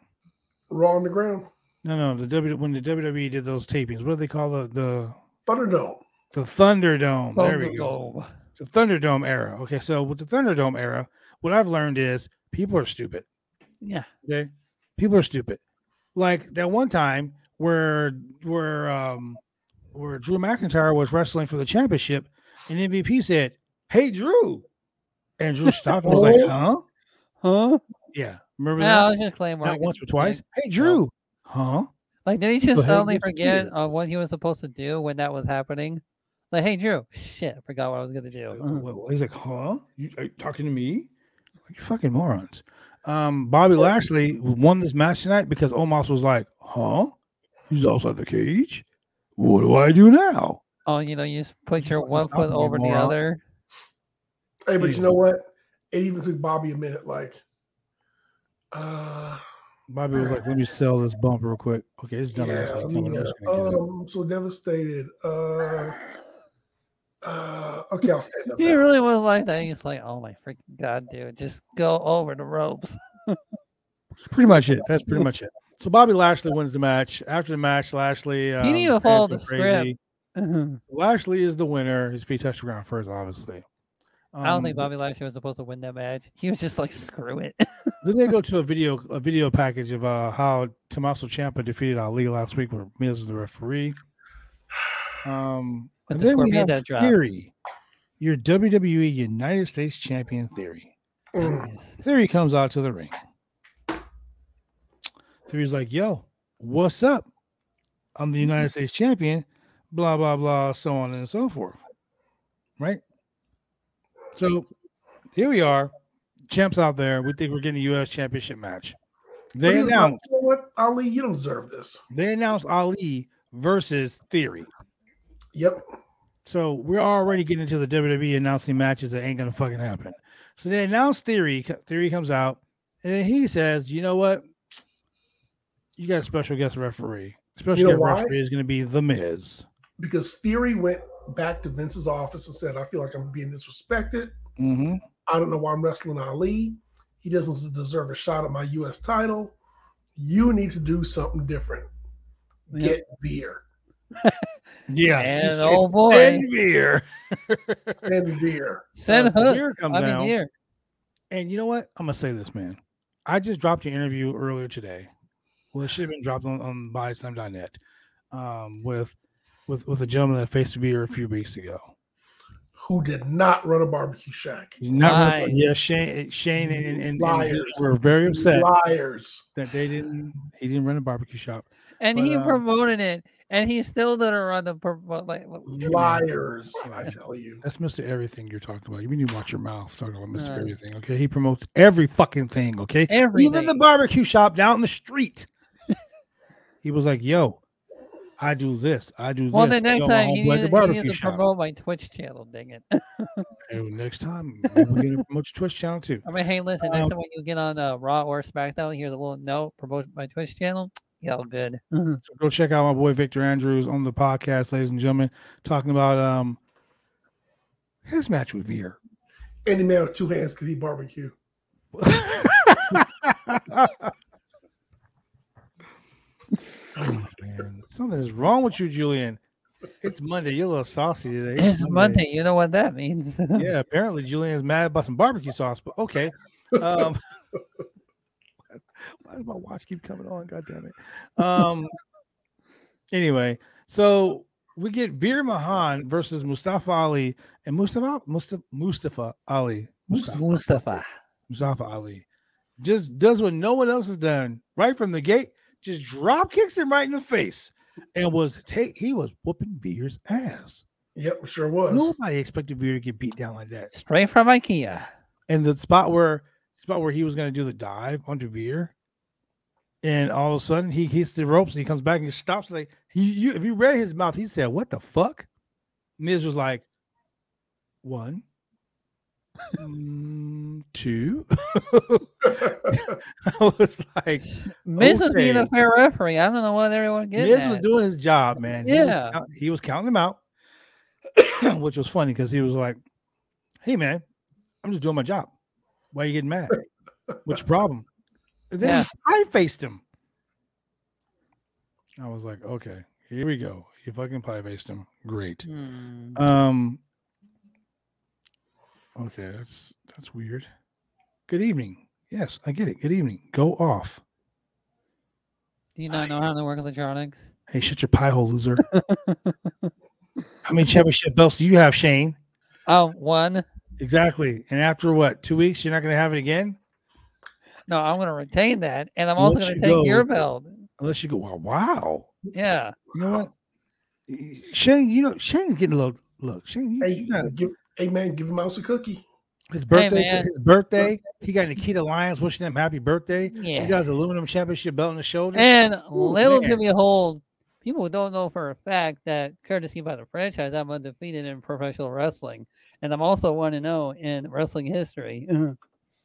Raw on the ground. No, no, the W when the WWE did those tapings. What do they call the the Thunderdome. The Thunderdome? There we go. the Thunderdome era. Okay, so with the Thunderdome era, what I've learned is people are stupid. Yeah. Okay, people are stupid. Like that one time where where um where Drew McIntyre was wrestling for the championship, and MVP said, "Hey Drew," and Drew stopped and was like, [laughs] "Huh? Huh? Yeah, remember No, I that? was just playing Not once or twice. Hey Drew, huh? Like, did he just suddenly forget of what he was supposed to do when that was happening? Like, hey, Drew, shit, I forgot what I was going to do. Well, [laughs] He's like, huh? You, are you talking to me? You fucking morons. Um, Bobby Lashley won this match tonight because Omos was like, huh? He's outside the cage. What do I do now? Oh, you know, you just put your one foot over the other. Hey, but you know what? It even took Bobby a minute. Like, uh, Bobby was like, let me [sighs] sell this bump real quick. Okay, it's done. yeah, I mean, oh, I'm so devastated. Uh, uh, okay, I'll stand up. He now. really was like that. He's like, oh my freaking god, dude, just go over the ropes. pretty much it. That's pretty [laughs] much it. So Bobby Lashley wins the match. After the match, Lashley. Um, didn't even follow the crazy. script. [laughs] Lashley is the winner. His feet touched the ground first, obviously. I don't think Um, Bobby Lashley was supposed to win that match. He was just like, screw it. [laughs] Then they go to a video a video package of uh, how Tommaso Ciampa defeated Ali last week with Miz as the referee. Um, With and the then we Scorpion have Death Drop. Theory, your WWE United States Champion Theory. Yes. Theory comes out to the ring. Theory's like, "Yo, what's up? I'm the United [laughs] States Champion." Blah blah blah, so on and so forth. Right. So here we are, champs out there. We think we're getting a U.S. Championship match. They What do you- announced what, Ali, you don't deserve this. they announced Ali versus Theory. Yep. So we're already getting into the WWE announcing matches that ain't gonna fucking happen. So they announced Theory. Theory comes out, and then he says, "You know what? You got a special guest referee. Special You know guest why? referee is gonna be The Miz." Because Theory went back to Vince's office and said, I feel like I'm being disrespected. hmm I don't know why I'm wrestling Ali. He doesn't deserve a shot at my U.S. title. You need to do something different. Get Veer. [laughs] Yeah, And, said, oh, boy. "Send Veer." And [laughs] Veer. Send So Hook. Veer comes I mean, down. here. And you know what? I'm gonna say this, man. I just dropped your interview earlier today. Well, it should have been dropped on, on Bodyslam.net um, with with with a gentleman that faced Veer a few weeks ago. Who did not run a barbecue shack? Not Nice. yeah, Shane Shane and, and, and, and Liars. Were very upset Liars. that they didn't he didn't run a barbecue shop. And But, he um, promoted it, and he still didn't run the. pro- Like, Liars. I tell you. That's Mr. Everything you're talking about. You mean you watch your mouth talking about Mr. Uh. Everything. Okay. He promotes every fucking thing. Okay. Even the barbecue shop down the street. he was like, yo, I do this. I do well, this. the next Yo, time my he needs, the he needs to shop. promote my Twitch channel. Dang it! [laughs] Hey, well, next time, we're going to promote your Twitch channel too. I mean, hey, listen. Next Um, time when you get on uh, Raw or SmackDown, here's a little note: promote my Twitch channel. Yeah, all good. So go check out my boy Victor Andrews on the podcast, ladies and gentlemen, talking about um his match with Veer. Any man with two hands could eat barbecue. [laughs] oh man, something is wrong with you, Julian. It's Monday. You're a little saucy today. It's Monday. You know what that means? [laughs] Yeah, apparently Julian's mad about some barbecue sauce, but okay. Um, [laughs] why does my watch keep coming on? God damn it. Um, anyway, so we get Veer Mahaan versus Mustafa Ali and Mustafa Mustafa, Mustafa Ali. Mustafa, Mustafa. Mustafa Ali just does what no one else has done right from the gate. Just drop kicks him right in the face and was take he was whooping Veer's ass. Yep, sure was. Nobody expected Veer to get beat down like that. Straight from IKEA. and the spot where spot where he was going to do the dive onto Veer, and all of a sudden he hits the ropes and he comes back and he stops. Like he, you, if you read his mouth, he said, "What the fuck?" Miz was like, "One, mm, two. [laughs] I was like, Miz was being a Okay. fair referee. I don't know what everyone gets. Miz was doing his job, man. He was Yeah. he was counting them out, [coughs] which was funny because he was like, "Hey, man, I'm just doing my job. Why are you getting mad? What's your problem?" And then Yeah. I faced him. I was like, "Okay, here we go. You fucking pie faced him. Great." Hmm. Um. Okay, that's that's weird. Good evening. Yes, I get it. Good evening. Go off. Do you not know how to work electronics? Hey, shut your pie hole, loser. How many championship belts do you have, Shane? Oh, one. Exactly. And after what, two weeks, you're not going to have it again? No, I'm going to retain that, and I'm also going to take go- your belt. Unless you go, wow, wow. Yeah. You know what? Shane, you know, Shane's getting a little look. Shane, you, hey, you gotta, give, hey, man, give him mouse a cookie. his birthday. man. his birthday. He got Nikita Lyons wishing him happy birthday. Yeah. He got his aluminum championship belt on the shoulder. And Ooh, little man. to behold, people don't know for a fact that courtesy by the franchise, I'm undefeated in professional wrestling. And I'm also 1 0 in wrestling history. [laughs]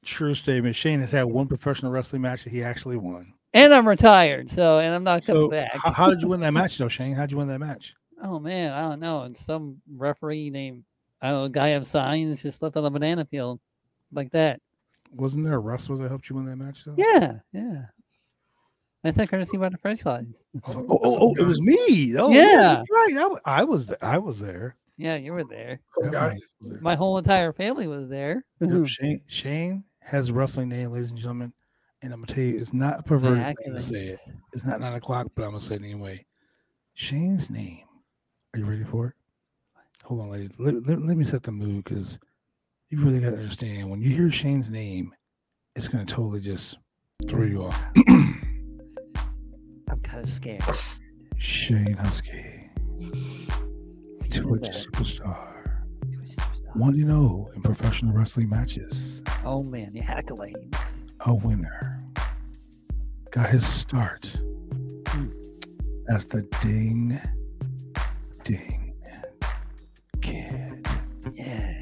True statement. Shane has had one professional wrestling match that he actually won. and I'm retired. So, and I'm not coming So, back. how, how did you win that [laughs] match, though, Shane? How'd you win that match? Oh man, I don't know. And some referee named I don't know, guy of signs just left on the banana peel, like that. Wasn't there a wrestler that helped you win that match, though? Yeah, yeah. I think I courtesy by the franchise. Oh, oh, oh, it was me. Oh, Yeah. that's right. I, wa- I was, I was there. Yeah, you were there. Some guy. There. My whole entire family was there. Yep, [laughs] Shane, Shane has a wrestling name, ladies and gentlemen. And I'm gonna tell you, it's not a perverted to say it. It's not nine o'clock, but I'm gonna say it anyway. Shane's name. Are you ready for it? Hold on, ladies. Let, let, let me set the mood because you really gotta understand when you hear Shane's name, it's gonna totally just throw you off. [clears throat] I'm kind of scared. Shane Husky, Twitch superstar, one you know in professional wrestling matches. Oh man, the accolades. a winner. Got his start hmm. as the Ding Ding Kid. Yeah.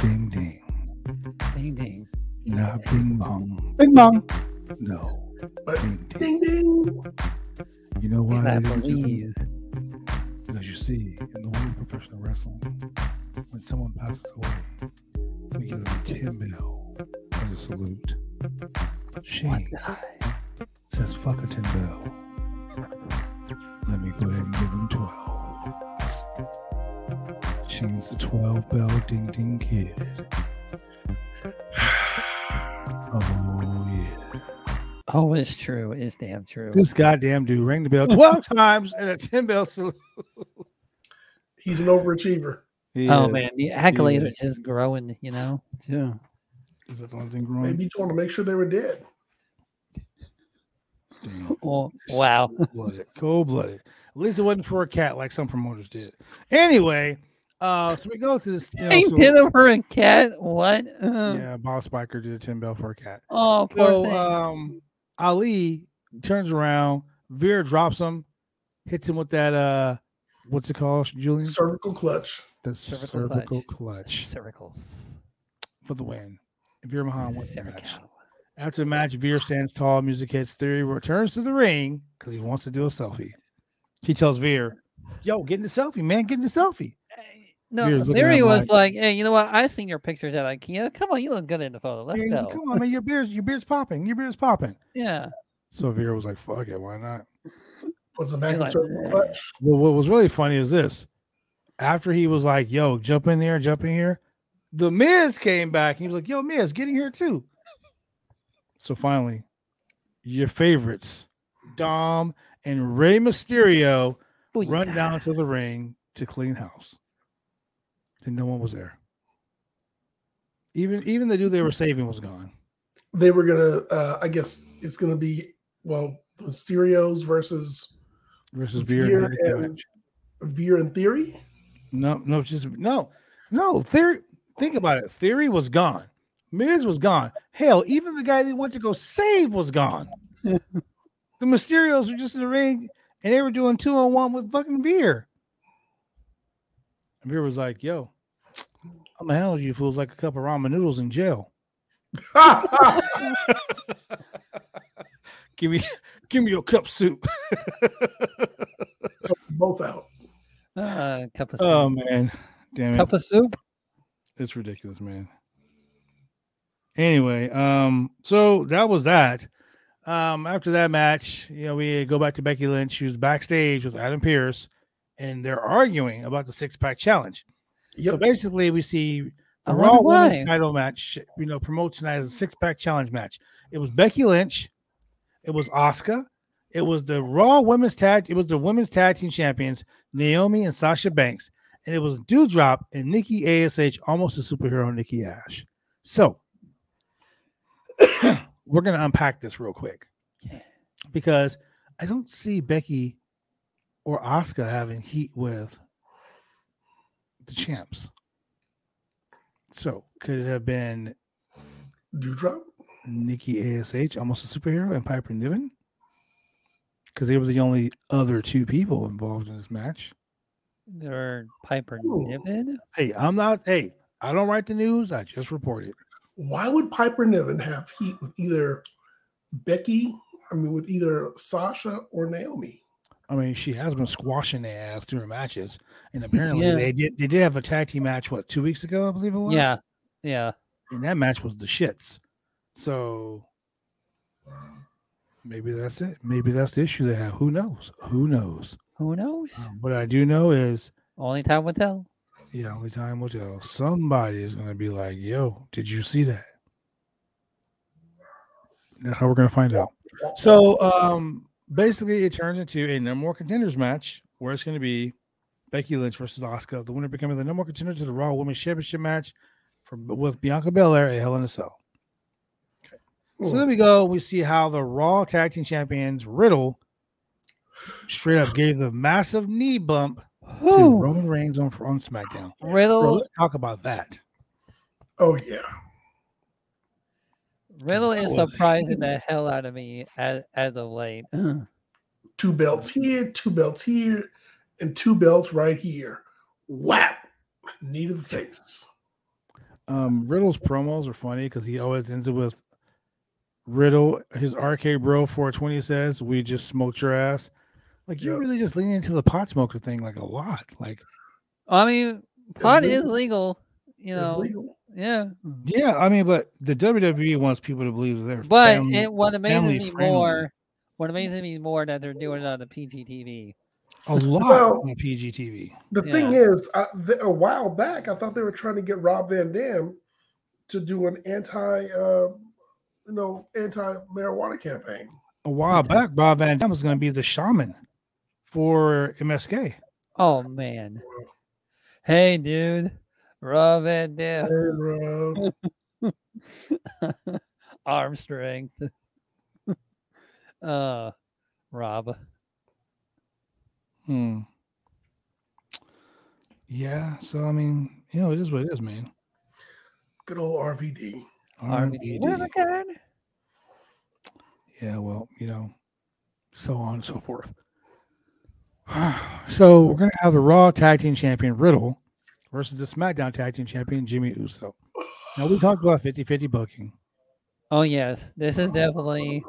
Ding Ding. Ding ding. Not Bing Bong. Bing Bong. No. But Ding Ding. ding ding. You know why? I ladies and gentlemen? believe. Because you see, in the world of professional wrestling, when someone passes away, we give them a 10 bell as a salute. She says, fuck a 10 bell. Let me go ahead and give him 12. She's the 12 bell ding ding kid. [sighs] Oh, yeah. Oh, it's true. It's damn true. This goddamn dude rang the bell 12 times and a 10 bell salute. He's an overachiever. Oh man, the accolades Yeah. are just growing. You know. Yeah. Is that the only thing growing? Maybe you want to make sure they were dead. Damn. Oh wow. Cold blooded. Cold blooded. At least it wasn't for a cat like some promoters did. Anyway, uh, so we go to this. You know, Hey, so- did it for a cat? What? Uh, yeah, Boss Spiker did a 10 bell for a cat. Oh, poor So thing. um, Ali turns around, Veer drops him, hits him with that uh, what's it called, Julian? Cervical clutch. The Cervical cervical clutch. clutch Circles. for the win. And Veer Mahaan wins the match. After the match, Veer stands tall, music hits. Theory returns to the ring because he wants to do a selfie. He tells Veer, "Yo, get in the selfie, man, get in the selfie." No, Veer's looking Larry was like, "Hey, you know what? I seen your pictures at IKEA. Come on, you look good in the photo. Let's Yeah, go." Come on, man, your beard's your beard's popping. Your beard's popping. Yeah. So Veer was like, "Fuck it, why not?" Was the back like, clutch? Well, what was really funny is this: after he was like, "Yo, jump in there, jump in here," the Miz came back. He was like, "Yo, Miz, getting here too." So finally, your favorites, Dom and Rey Mysterio, run Booyah. down to the ring to clean house, and no one was there. Even even the dude they were saving was gone. They were gonna. Uh, I guess it's gonna be well, the Mysterios versus Versus Veer. Veer and Hideki and- Veer in theory. No, no, just no, no. Theory. Think about it. Theory was gone. Miz was gone. Hell, even the guy they went to go save was gone. [laughs] the Mysterios were just in the ring, and they were doing two on one with fucking Veer. And Veer was like, "Yo, I'm gonna handle you fools like a cup of ramen noodles in jail. [laughs] Give me, give me your cup soup." Both out. Uh, cup of soup. oh man, damn it. cup of soup. It's ridiculous, man. Anyway, um, so that was that. Um, after that match, you know, we go back to Becky Lynch. She was backstage with Adam Pearce, and they're arguing about the six pack challenge. So basically, we see the wonder Raw Women's title match, you know, promotes tonight as a six pack challenge match. It was Becky Lynch, it was Asuka, it was the Raw Women's Tag, it was the Women's Tag Team Champions Naomi and Sasha Banks, and it was Doudrop and Nikki Ash, almost a superhero Nikki Ash. So [coughs] we're gonna unpack this real quick because I don't see Becky or Asuka having heat with the champs. So could it have been Doudrop. Nikki Ash, almost a superhero, and Piper Niven? Because they were the only other two people involved in this match. Or Piper Ooh. Niven. Hey, I'm not. Hey, I don't write the news. I just report it. Why would Piper Niven have heat with either Becky? I mean, with either Sasha or Naomi. I mean, she has been squashing their ass during matches, and [laughs] apparently Yeah. they did. They did have a tag team match. What two weeks ago, I believe it was. Yeah. Yeah. and that match was the shits. So maybe that's it. Maybe that's the issue they have. Who knows? Who knows? Who knows? Um, what I do know is, Only time will tell. Yeah, only time will tell. Somebody is gonna be like, "Yo, did you see that?" That's how we're gonna find out. So, um, basically, it turns into a no more contenders match where it's gonna be Becky Lynch versus Asuka, the winner becoming the no more contender to the Raw Women's Championship match for with Bianca Belair at Hell in a Cell. So Hmm. then we go. We see how the Raw Tag Team Champions Riddle straight up gave the massive knee bump to Roman Reigns on on SmackDown. Bro, Riddle let's talk about that. Oh yeah. Riddle that is was surprising the hell out of me as, as of late. [clears throat] Two belts here, two belts here, and two belts right here. Whap! Knee to the face. Um, Riddle's promos are funny because he always ends it with Riddle, his arcade bro 420 says, We just smoked your ass. Like you're Yep. really just leaning into the pot smoker thing like a lot. Like, I mean, pot legal. is legal, you know. legal. Yeah, yeah, I mean, but the WWE wants people to believe that they're but family- it what amazes family me friendly. more, what amazes me more that they're doing it on the PGTV. a lot Well- on PGTV. The thing is, I, th- a while back, I thought they were trying to get Rob Van Dam to do an anti, uh, you know, anti marijuana campaign. A while back, Bob Van Dam was going to be the shaman for MSK. Oh man, hey dude, Rob Van Dam, Hey, Rob. [laughs] arm strength. [laughs] uh, Rob. Hmm. Yeah, so I mean, you know, it is what it is, man. Good old RVD. RVD. RVD. Yeah, well, you know, so on and so forth. [sighs] so we're gonna have the Raw Tag Team Champion Riddle versus the SmackDown Tag Team Champion Jimmy Uso. Now we talked about 50-50 booking. Oh yes, this is definitely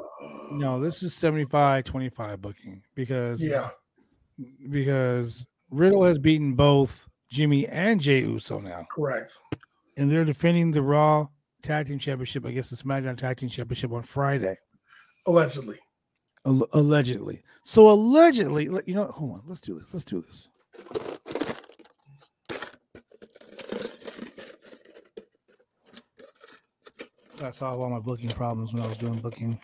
No, this is 75-25 booking because Yeah. because Riddle has beaten both Jimmy and Jay Uso now. Correct. and they're defending the Raw Tag Team Championship against the SmackDown Tag Team Championship on Friday, Allegedly. Al- allegedly. So allegedly, you know, hold on, let's do this. Let's do this. I solved all my booking problems when I was doing booking.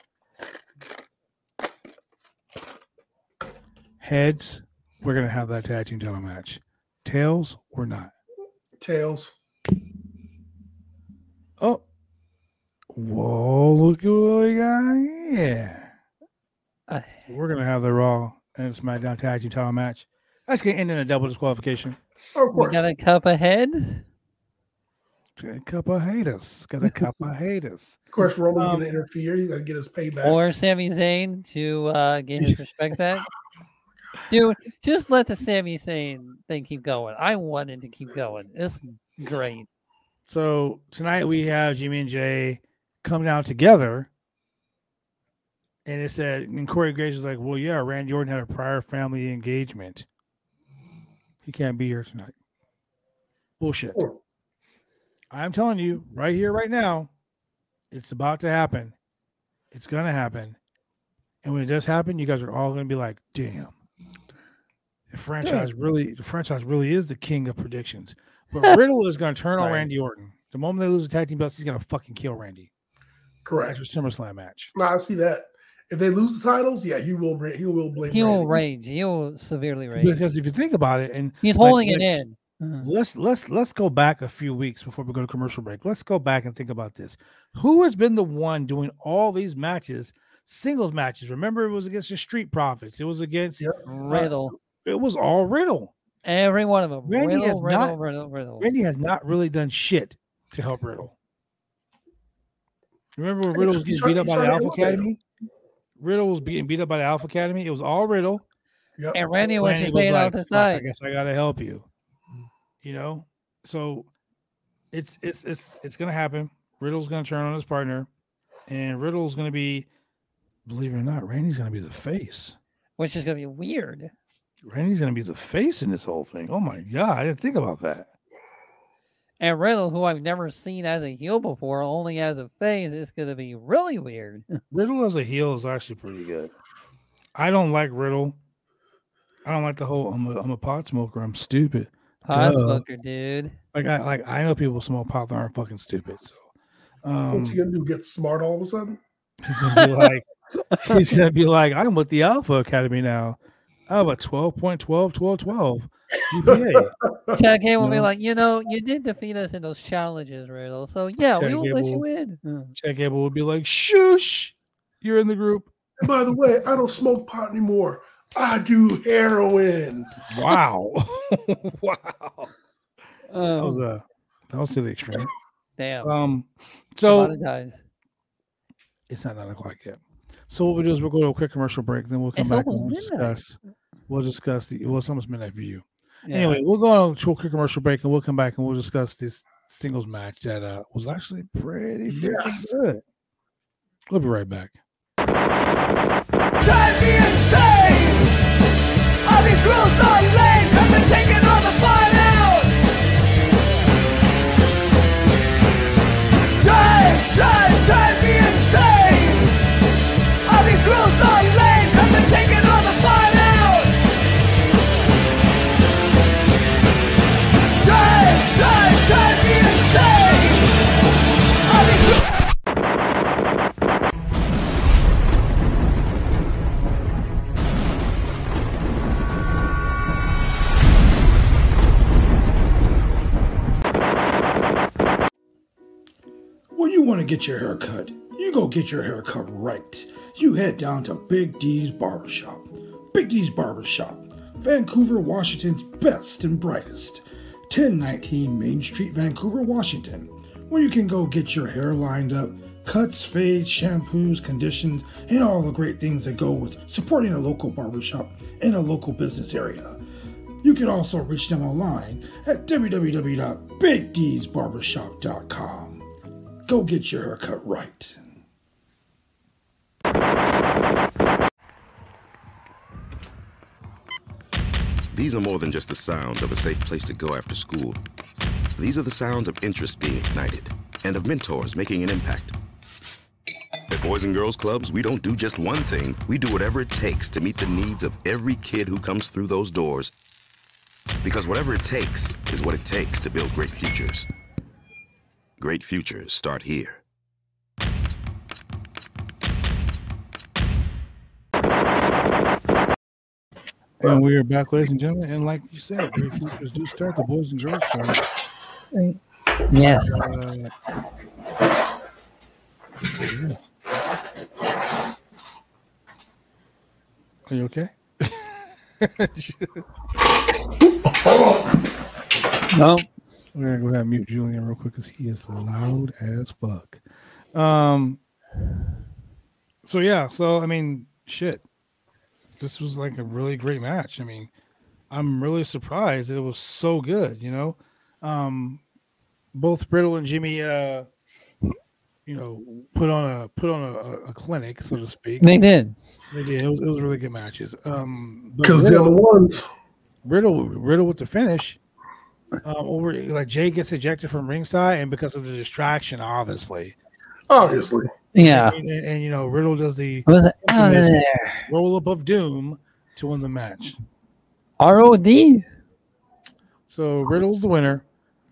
Heads, we're gonna have that tag team title match. Tails, we're not. Tails. Oh. Whoa, look at what we got here. uh, We're gonna have the Raw and SmackDown tag team title match. That's gonna end in a double disqualification. Oh, of we got a cup ahead. Got a couple of haters. Got a couple of haters. [laughs] Of course, Roman's Um, going to interfere. He's gonna get his payback. or Sami Zayn to uh, get his respect back. Dude, just let the Sami Zayn thing keep going. I want it to keep going. It's great. So tonight we have Jimmy and Jay come down together. And it said, and Corey Graves is like, well, yeah, Randy Orton had a prior family engagement. He can't be here tonight. Bullshit. I'm telling you right here, right now, it's about to happen. It's going to happen. And when it does happen, you guys are all going to be like, damn. The franchise really, the franchise really is the king of predictions. But [laughs] Riddle is going to turn on Randy Orton. The moment they lose the tag team belts, he's going to fucking kill Randy. Correct. After SummerSlam match. No, I see that. If they lose the titles, yeah, he will. bring- He will blame. He will rage. He will severely rage. Because if you think about it, and He's like- holding like- it in. Uh, let's let's let's go back a few weeks before we go to commercial break. Let's go back and think about this. Who has been the one doing all these matches, singles matches? Remember, it was against the Street Profits. It was against. Yep. Riddle. It was all Riddle. Every one of them. Randy Riddle, has Riddle, not- Riddle, Riddle. Randy has not really done shit to help Riddle. Remember when Riddle he's- was getting beat up by the Alpha elevate him. Academy? Riddle was being beat up by the Alpha Academy. It was all Riddle. Yep. And Randy was Randy just was staying like, out the "Fuck, I guess I gotta help you. You know, so it's it's it's it's gonna happen. Riddle's gonna turn on his partner, and Riddle's gonna be, believe it or not, Randy's gonna be the face. Which is going to be weird. Randy's gonna be the face in this whole thing. Oh my god, I didn't think about that. And Riddle, who I've never seen as a heel before, only as a face, is going to be really weird. [laughs] Riddle as a heel is actually pretty good. I don't like Riddle. I don't like the whole I'm a, I'm a pot smoker. I'm stupid. Podsmoker, dude. Like I like I know people smoke pot that aren't fucking stupid. So um, What's he gonna do? Get smart all of a sudden? he's gonna be like he's gonna be like, I'm with the Alpha Academy now. I have a 12.12, 12, 12 GPA. Chad Gable will be like, you know, you did defeat us in those challenges, Riddle. So yeah, we Chad will let you in. Mm. Chad Gable would be like, shush, you're in the group. And by the way, I don't smoke pot anymore. I do heroin. Wow. [laughs] [laughs] wow. That was Oh, a that was to the extreme. damn. Um So, so it's not nine o'clock yet. So what we do is we'll go to a quick commercial break, then we'll come It's back and we'll midnight. discuss. We'll discuss the well, it's almost midnight for you. Yeah. Anyway, we'll go on to a quick commercial break and we'll come back and we'll discuss this singles match that uh was actually pretty freaking Yes. good. We'll be right back. Drive me insane! All these rules are lame, have been taking you want to get your hair cut, you go get your hair cut right. You head down to Big D's Barbershop. Big D's Barbershop, Vancouver, Washington's best and brightest. 1019 Main Street, Vancouver, Washington, where you can go get your hair lined up, cuts, fades, shampoos, conditions, and all the great things that go with supporting a local barbershop in a local business area. You can also reach them online at www.bigdsbarbershop.com. Go get your haircut right. These are more than just the sounds of a safe place to go after school. These are the sounds of interest being ignited and of mentors making an impact. At Boys and Girls Clubs, we don't do just one thing, we do whatever it takes to meet the needs of every kid who comes through those doors. Because whatever it takes is what it takes to build great futures. Great futures start here. And we are back, ladies and gentlemen. And like you said, Great Futures do start the Boys and Girls Club. Yes. Uh, yeah. Are you okay? [laughs] No. We're gonna go ahead and mute Julian real quick because he is loud as fuck. Um. So yeah, so I mean, shit. This was like a really great match. I mean, I'm really surprised it was so good. You know, um, both Riddle and Jimmy, uh, you know, put on a put on a, a clinic, so to speak. They did. They did. It was, it was really good matches. Um, but Because the Riddle- other ones, Riddle Riddle with the finish. Um, over like Jay gets ejected from ringside, and because of the distraction, obviously, obviously. Yeah. and, and- and, you know Riddle does the I was like, out of there. roll up of doom to win the match. ROD. So Riddle's the winner.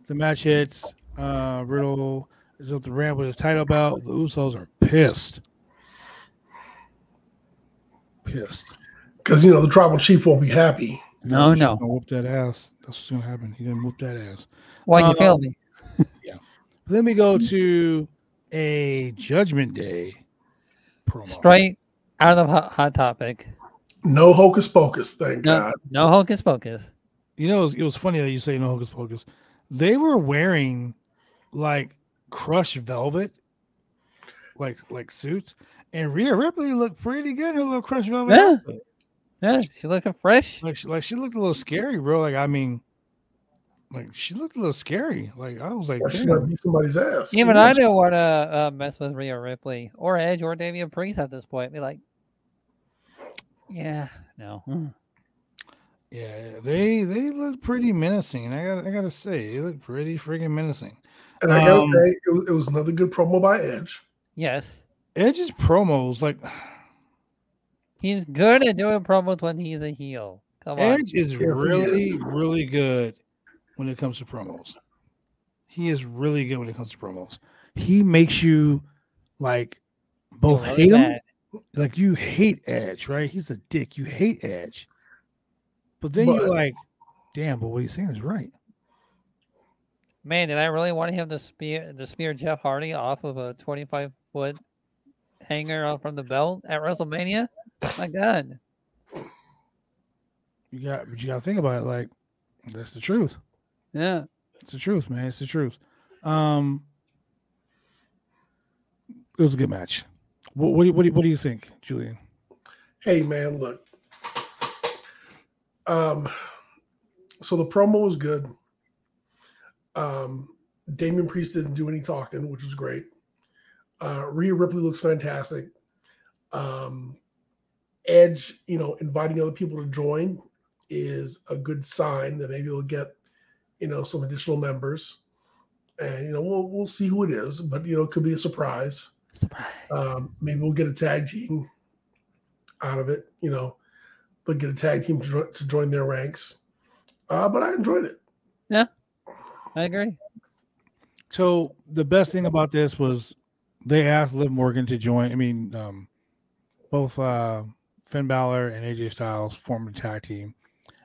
The match hits. Uh, Riddle is up the ramp with his title belt. The Usos are pissed. Pissed. Because you know the tribal chief won't be happy. No, He's no. Whoop that ass. That's what's gonna happen. He's gonna whoop that ass. Why you Uh, fail me? [laughs] Then we go to a Judgment Day promo. Straight out of hot, hot topic. No hocus pocus, thank No, God. no hocus pocus. You know, it was, it was funny that you say no hocus pocus. They were wearing like crushed velvet, like like suits, and Rhea Ripley looked pretty good in her little crushed velvet. Yeah. outfit. Yeah, she looking fresh. Like she, like she looked a little scary, bro. Like I mean, like she looked a little scary. Like I was like, Or she damn. might beat somebody's ass. Even I don't want to uh, mess with Rhea Ripley or Edge or Damian Priest at this point. Be like, yeah, no. Mm. yeah, they they look pretty menacing. I got I gotta say, they look pretty freaking menacing. And I gotta Um, say, it was, it was another good promo by Edge. Yes, Edge's promos, like he's good at doing promos when he's a heel. Come on. Edge is really, really good when it comes to promos. He is really good when it comes to promos. He makes you like both love hate him, that. like you hate Edge, right? He's a dick. You hate Edge, but then you're like, damn, but what he's saying is right. Man, did I really want him to spear to spear Jeff Hardy off of a 25 foot hanger off from the belt at WrestleMania? My God. You got, but you got to think about it. Like that's the truth. Yeah. It's the truth, man. It's the truth. Um, it was a good match. What what do you, what do you, what do you think, Julian? Hey man, look. Um, so the promo was good. Um, Damian Priest didn't do any talking, which was great. Uh, Rhea Ripley looks fantastic. Um, Edge, you know, inviting other people to join is a good sign that maybe we'll get, you know, some additional members. And you know, we'll we'll see who it is, but you know, it could be a surprise. Surprise. Um, maybe we'll get a tag team out of it. You know, they'll get a tag team to, to join their ranks. Uh, but I enjoyed it. Yeah, I agree. So the best thing about this was they asked Liv Morgan to join. I mean, um, both uh, Finn Balor and AJ Styles formed a tag team,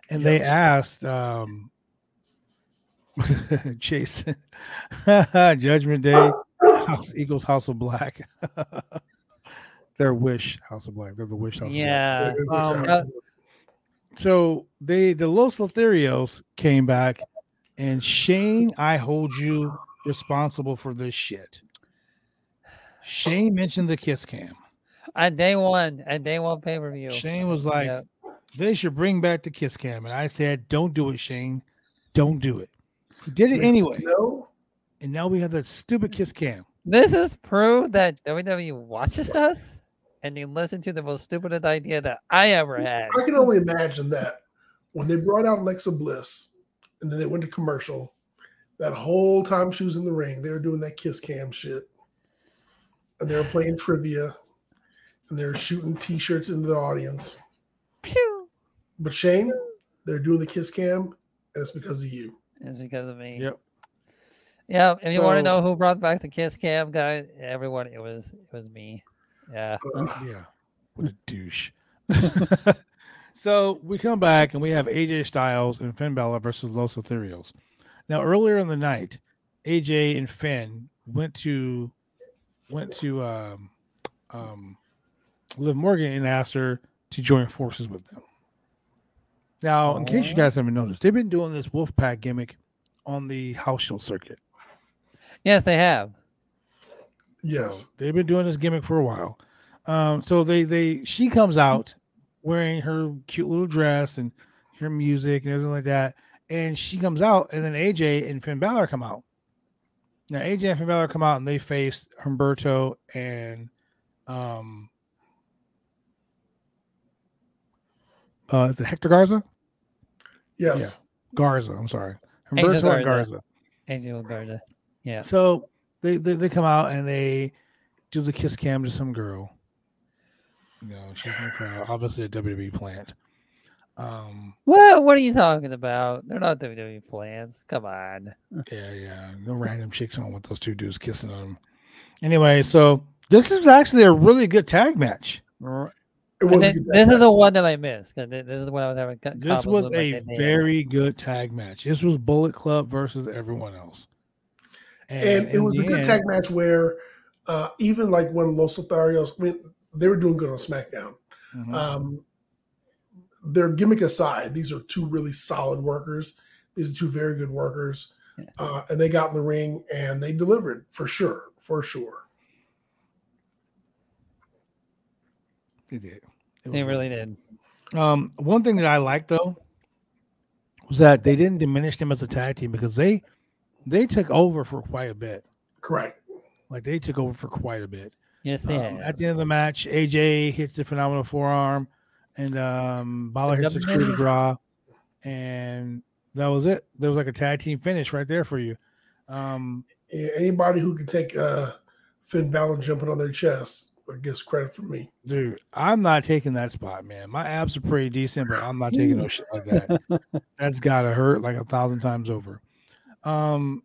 and they asked um, [laughs] Chase [laughs] Judgment Day House, Eagles House of Black. [laughs] Their wish House of Black. They're the wish House. Of Black. Yeah. Um, uh, So they the Los Lotharios came back, and Shane, I hold you responsible for this shit. Shane mentioned the kiss cam. At day one, at day one pay per view. Shane was like, Yeah. they should bring back the kiss cam. And I said, don't do it, Shane. Don't do it. He did it anyway. No, And now we have that stupid kiss cam. This is proof that WWE watches us and they listen to the most stupidest idea that I ever had. I can only imagine that when they brought out Alexa Bliss and then they went to commercial, that whole time she was in the ring, they were doing that kiss cam shit. And they were playing trivia and they're shooting t shirts into the audience. Phew. But Shane, they're doing the kiss cam, and it's because of you. It's because of me. Yep. Yeah. If you want to know who brought back the kiss cam, guys, everyone, it was it was me. Yeah. Ugh. Yeah. What a douche. [laughs] so we come back and we have AJ Styles and Finn Balor versus Los Lotharios. Now earlier in the night, AJ and Finn went to went to um, um, Liv Morgan and asked her to join forces with them. Now, in case you guys haven't noticed, they've been doing this Wolfpack gimmick on the house show circuit. Yes, they have. Yes. So they've been doing this gimmick for a while. Um, so they they she comes out wearing her cute little dress and her music and everything like that, and she comes out, and then AJ and Finn Balor come out. Now AJ and Finn Balor come out and they face Humberto and um uh is it Hector Garza? Yes. Garza, I'm sorry. Angel Humberto and Garza. Garza. Angel Garza. Yeah. So they, they they come out and they do the kiss cam to some girl. You know, she's in the crowd, obviously a WWE plant. Um, What? What are you talking about? They're not WWE plants. Come on. yeah, yeah, no random chicks on with those two dudes kissing on them. Anyway, so this is actually a really good tag match. R- It was. this is the one that I missed this is what I was having. This was a goddamn- very good tag match. This was Bullet Club versus everyone else. and it was a good end- tag match where uh, even like when Los Lotharios, I mean, they were doing good on SmackDown. Mhm. Um, their gimmick aside, these are two really solid workers. These are two very good workers, Yeah. uh, and they got in the ring and they delivered for sure, for sure. They did. It They was really did. Um, one thing that I liked though was that they didn't diminish them as a tag team because they they took over for quite a bit. Correct. Like they took over for quite a bit. Yes, they Um, at the end of the match, AJ hits the phenomenal forearm, and um, Balor hits the double coup de knee. grace, and that was it. There was like a tag team finish right there for you. Um, Yeah, anybody who could take uh, Finn Balor jumping on their chest gets credit from me. dude, I'm not taking that spot, man. My abs are pretty decent, but I'm not taking no shit like that. [laughs] That's gotta hurt like a thousand times over. Um,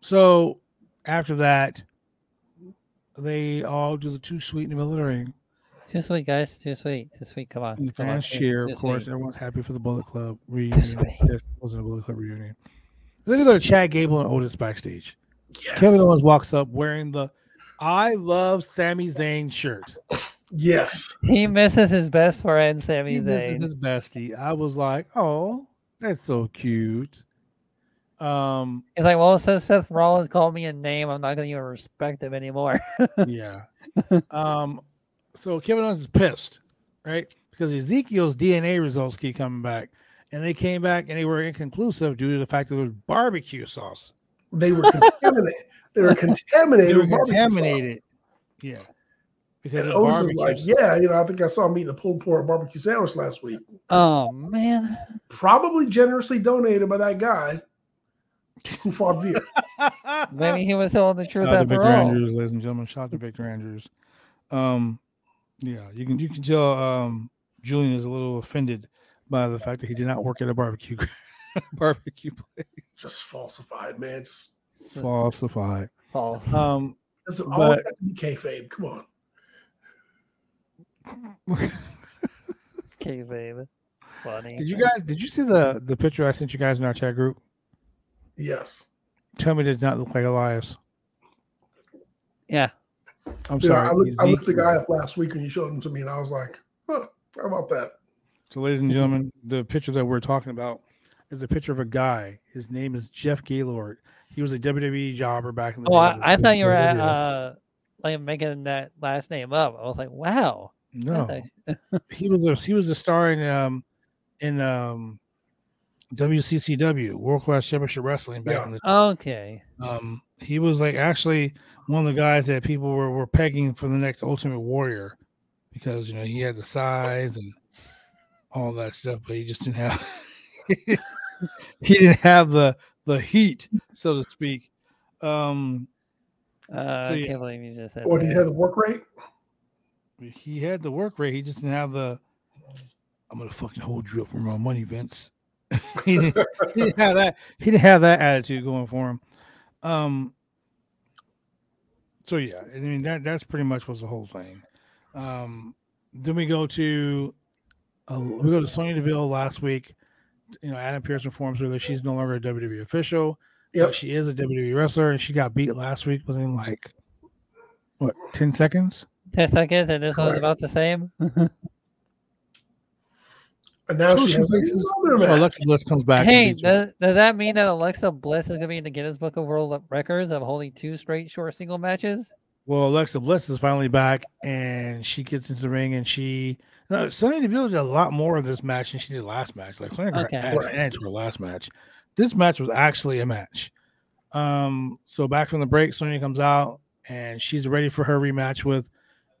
so after that, they all do the two sweet in the middle of the ring. Too sweet, guys. Too sweet. Too sweet. Come on. And the come on, fans too- cheer, of course. sweet. Everyone's happy for the Bullet Club reunion. sweet. It wasn't a Bullet Club reunion. Then we go to Chad Gable and Otis backstage. Yes. Kevin Owens walks up wearing the "I love Sami Zayn" shirt. yes. He misses his best friend, Sami He misses Zayn. his bestie. I was like, "Oh, that's so cute." Um, He's like, well, since Seth Rollins called me a name, I'm not going to even respect him anymore. [laughs] yeah. Um, so Kevin Owens is pissed, right? Because Ezekiel's DNA results keep coming back, and they came back and they were inconclusive due to the fact that there was barbecue sauce. They were contaminated. They were contaminated. [laughs] They were with sauce. contaminated. Yeah. Because And of Otis is like, yeah, you know, I think I saw him eating a pulled pork barbecue sandwich last week. oh, man. Probably generously donated by that guy who fought Veer. [laughs] Maybe he was telling the truth Shout out to after Victor all. Andrews, ladies and gentlemen. Shout out to Victor Andrews. Um, yeah, you can you can tell um Julian is a little offended by the fact that he did not work at a barbecue [laughs] [laughs] barbecue place. Just falsified, man. Just Falsified. False. Um, doesn't But- always have to be kayfabe. Come on. [laughs] Kayfabe. Funny. did you guys did you see the the picture I sent you guys in our chat group? Yes. Tell me it does not look like Elias. Yeah. I'm Yeah, sorry. I, looked, I looked the guy up last week when you showed him to me, and I was like, huh, how about that? So, ladies and gentlemen, the picture that we're talking about is a picture of a guy. His name is Jeff Gaylord. He was a WWE jobber back in the Oh, day. I, I thought you were at uh, like making that last name up. I was like, wow. No, [laughs] he was a, he was a star in um in um WCCW World Class Championship Wrestling back Yeah. in the Okay. um he was like actually one of the guys that people were, were pegging for the next Ultimate Warrior because you know he had the size and all that stuff, but he just didn't have [laughs] [laughs] he didn't have the the heat, so to speak. Um Uh, So, I yeah. can't believe you just said Or did he that. have the work rate? he had the work rate, he just didn't have the I'm gonna fucking hold you up for my money, Vince. [laughs] he, didn't, he didn't have that. He didn't have that attitude going for him. Um. So yeah, I mean that that's pretty much was the whole thing. Um. Then we go to uh, we go to Sonya Deville last week. You know, Adam Pearce informs her that she's no longer a WWE official. Yep. But she is a WWE wrestler, and she got beat last week within like what ten seconds. 10 seconds and this one's about the same? [laughs] And now So she she faces- another So. Alexa Bliss comes back. hey, does, does that mean that Alexa Bliss is going to be in the Guinness Book of World Records of holding two straight short single matches? Well, Alexa Bliss is finally back, and she gets into the ring, and she. No, Sonya Deville did a lot more of this match than she did last match. Like Sonya got Okay. ass handed to her last match. This match was actually a match. Um, so back from the break, Sonya comes out, and she's ready for her rematch with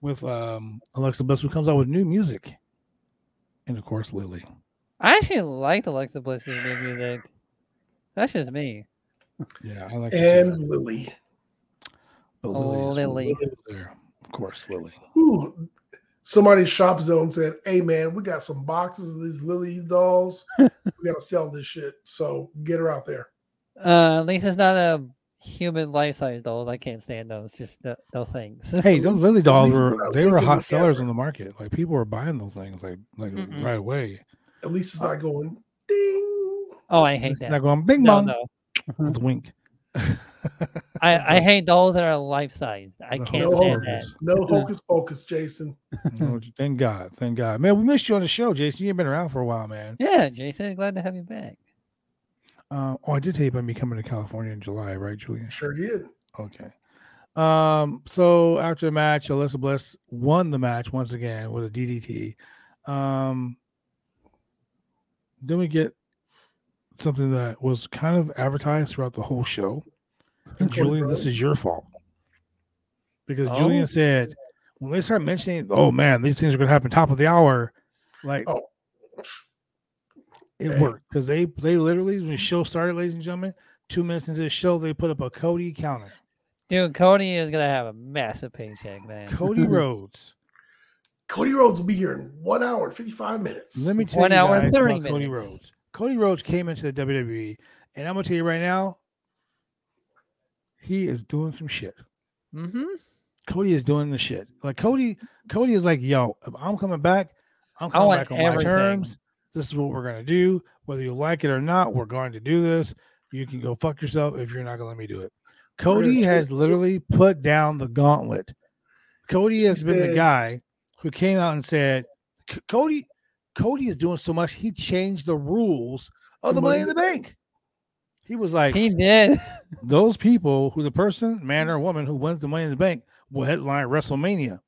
with um Alexa Bliss, who comes out with new music, and of course Lily. I actually liked Alexa Bliss's new music. That's just me. Yeah, I like. it and Lily. But Oh, is- Lily. there, of course, Lily. Ooh, somebody's shop zone said, "Hey man, we got some boxes of these Lily dolls. [laughs] we got to sell this shit. So get her out there." Uh, at least it's not a human life size dolls. I can't stand those. Just th- those things. Hey, [laughs] those Lily dolls were they were hot the sellers camera. on the market. Like people were buying those things like like Mm-mm. right away. At least it's not going ding. oh, I hate It's that. not going bing no, bong no. with a wink. [laughs] I, I hate those that are life size. I The can't whole stand hocus. that. No hocus pocus, Jason. [laughs] Oh, [laughs] thank God, thank God, man. We missed you on the show, Jason. You ain't been around for a while, man. Yeah, Jason, glad to have you back. Uh, oh, I did tell you about me coming to California in July, right, Julian? Sure did. Okay. Um, so after the match, Alexa Bliss won the match once again with a DDT. Um, then we get something that was kind of advertised throughout the whole show. And Julian, this is your fault. Because Oh. Julian said when they start mentioning, oh man, these things are gonna happen top of the hour, like Oh. it Okay. worked. Because they they literally when the show started, ladies and gentlemen, two minutes into the show, they put up a Cody counter. Dude, Cody is gonna have a massive paycheck, man. Cody [laughs] Rhodes. Cody Rhodes will be here in one hour and 55 minutes. Let me tell One you hour and 30 about Cody. Rhodes. Cody Rhodes came into the WWE, and I'm gonna tell you right now, he is doing some shit. Mm-hmm. Cody is doing the shit. Like Cody, Cody is like, yo, if I'm coming back, I'm coming back on my everything. terms. This is what we're gonna do. Whether you like it or not, we're going to do this. You can go fuck yourself if you're not gonna let me do it. Cody has literally put down the gauntlet. Cody has been the guy who came out and said, Cody, Cody is doing so much, he changed the rules of the Money in the bank. He was like, He did. [laughs] those people who the person, man or woman who wins the money in the bank will headline WrestleMania.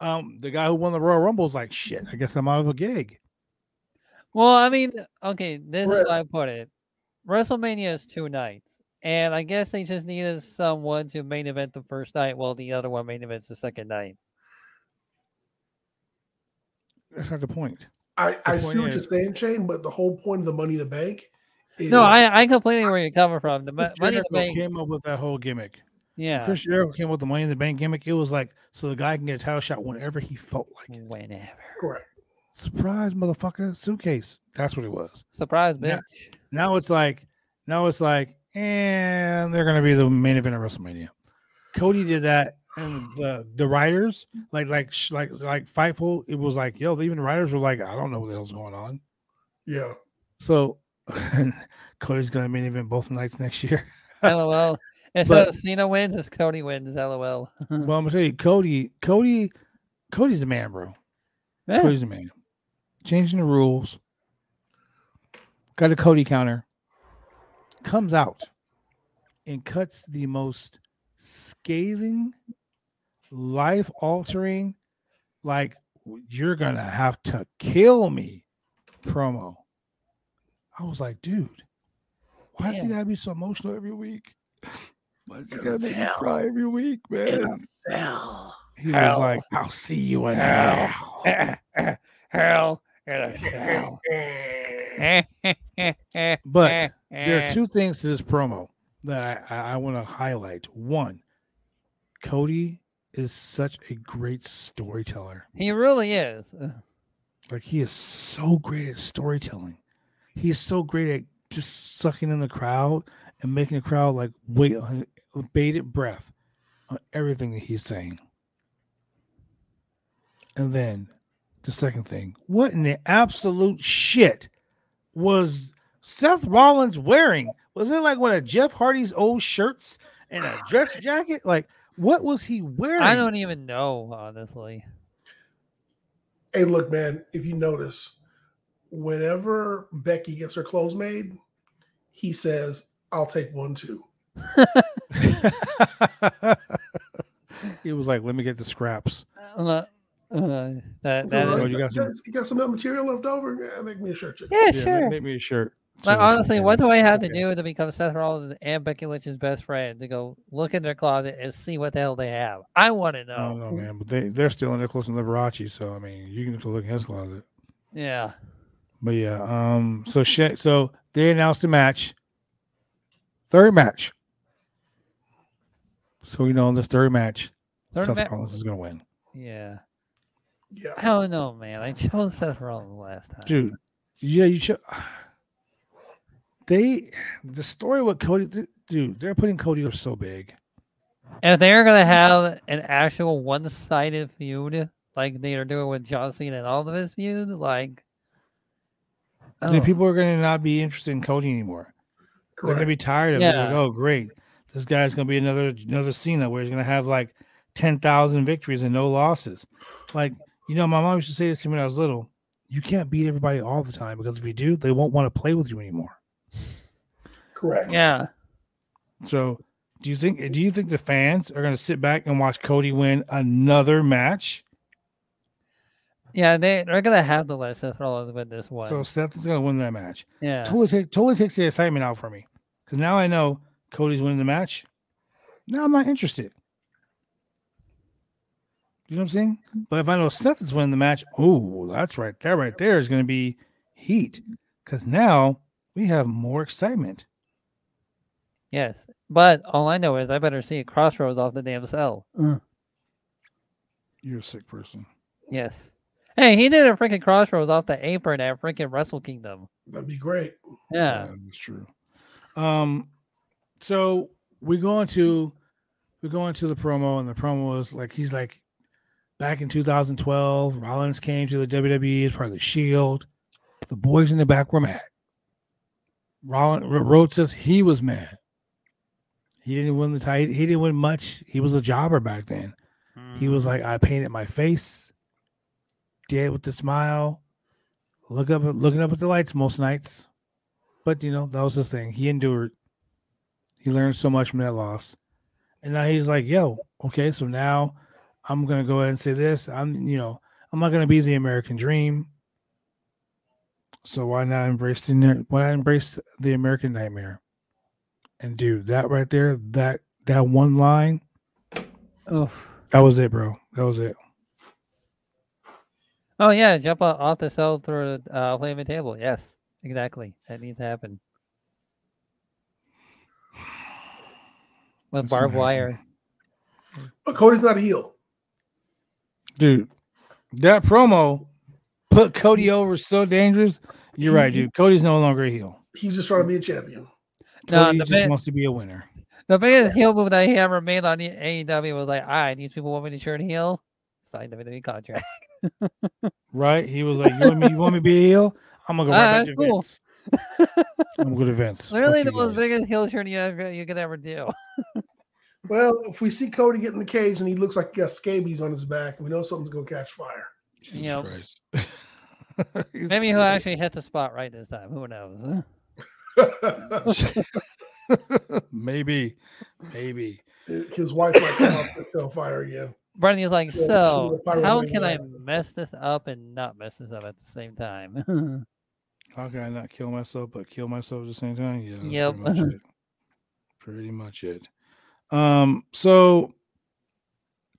Um, the guy who won the Royal Rumble is like, shit, I guess I'm out of a gig. Well, I mean, okay, this Right. is how I put it. WrestleMania is two nights. And I guess they just needed someone to main event the first night while the other one main events the second night. That's not the point. I, I point see what is- you're saying, Shane, but the whole point of the Money in the Bank is No, I, I completely where you're coming from. The Chris money in the bank. came up with that whole gimmick. Yeah. Chris Jericho came up with the money in the bank gimmick. It was like so the guy can get a title shot whenever he felt like it. Whenever. correct. Surprise, motherfucker! Suitcase. That's what it was. Surprise, bitch. Yeah. Now it's like, now it's like, and they're gonna be the main event of WrestleMania. Cody did that, and the the writers, like like sh- like like Fightful, it was like, yo, even the writers were like, I don't know what the hell's going on. Yeah. So [laughs] Cody's gonna main event both nights next year. [laughs] LOL. Instead But- of Cena wins, it's Cody wins. LOL. well, I'm gonna tell you, [laughs] Cody, Cody, Cody's the man, bro. Yeah. Cody's the man. Changing the rules. Got a Cody counter. Comes out and cuts the most scathing, life altering, like you're gonna have to kill me promo. I was like, dude, why does he gotta be so emotional every week? [laughs] Why does he gotta make me cry every week, man? He was like, I'll see you in hell. Hell [laughs] in a cell. [laughs] But there are two things to this promo that I, I want to highlight. One, Cody is such a great storyteller. He really is. Like he is so great at storytelling. He's so great at just sucking in the crowd and making the crowd like wait on with bated breath on everything that he's saying. And then the second thing, what in the absolute shit was Seth Rollins wearing? Was it like one of Jeff Hardy's old shirts and a dress [sighs] jacket? Like, what was he wearing? I don't even know, honestly. Hey, look, man, if you notice, whenever Becky gets her clothes made, he says, I'll take one too. he was like, "Let me get the scraps." Uh, uh, that that Oh, you got some- you got some of that material left over? Yeah, make me a shirt. chick. yeah, Yeah, sure. Make, make me a shirt. Like, honestly, what do I have to do to become Seth Rollins and Becky Lynch's best friend to go look in their closet and see what the hell they have? I want to know. I don't know, man. But they they're still in there close to Liberace, so I mean, you can just look in his closet. Yeah. But yeah, um, so shit. So they announced the match, third match. So we know in this third match, Third Seth ma- Rollins is gonna win, Yeah. Yeah. I don't know, man. I chose Seth Rollins last time. dude. Yeah, you should. They the story with Cody, th- dude. They're putting Cody up so big. And if they're gonna have an actual one-sided feud like they are doing with John Cena and all of his feud, like Then oh, people are gonna not be interested in Cody anymore. They're gonna be tired of it. Like, oh, great, this guy's gonna be another another Cena where he's gonna have like ten thousand victories and no losses. Like you know, my mom used to say this to me when I was little. You can't beat everybody all the time because if you do, they won't want to play with you anymore. Correct. yeah. So, do you think do you think the fans are gonna sit back and watch Cody win another match? Yeah, they they're gonna have let Seth Rollins win this one. So Seth is gonna win that match. yeah. Totally take totally takes the excitement out for me because now I know Cody's winning the match. Now I'm not interested. You know what I'm saying? But if I know Seth is winning the match, oh, that's right. That right there is going to be heat because now we have more excitement. Yes. But all I know is I better see a Cross Rhodes off the damn cell. Mm. You're a sick person. Yes. Hey, he did a freaking Cross Rhodes off the apron at freaking Wrestle Kingdom. That'd be great. Yeah. that's true. Um, so we go into we go into the promo, and the promo is like he's like back in 2012. Rollins came to the WWE as part of the Shield. The boys in the back were mad. Rollins Rhodes says he was mad. He didn't win the title. He didn't win much. He was a jobber back then. He was like, I painted my face, dead with a smile, look up, looking up at the lights most nights. But you know that was the thing. He endured. He learned so much from that loss, and now he's like, "Yo, okay, so now I'm gonna go ahead and say this. I'm, you know, I'm not gonna be the American dream. So why not embrace the why not embrace the American nightmare? And dude, that right there, that that one line, Oof. that was it, bro. That was it. Oh yeah, jump off the cell through the uh, flaming table. Yes, exactly. That needs to happen. With That's barbed wire. But Cody's not a heel. dude. That promo put Cody over so dangerous. You're right, [laughs] dude. Cody's no longer a heel. He's just trying to be a champion. No, Cody the just big- wants to be a winner. The biggest heel move that he ever made on the AEW was like, all right, these people want me to turn heel. Sign WWE contract. [laughs] Right? He was like, "You want me? You want me to be a heel? I'm gonna go [laughs] right Ah, back to cool. Vince. I'm gonna go Vince. Literally Fuck the most guys." biggest heel turn you, ever, you could ever do. Well, if we see Cody get in the cage and he looks like he got scabies on his back, we know something's gonna catch fire. Jesus you [laughs] know, Maybe he'll actually hit the spot right this time. Who knows? [laughs] maybe, maybe. His wife might come out to on fire again. Bernie's like, Yeah, so shoot a pyro how can I out." mess this up and not mess this up at the same time? [laughs] How can I not kill myself but kill myself at the same time? Yeah, that's Yep. pretty much it. Pretty much it. Um, so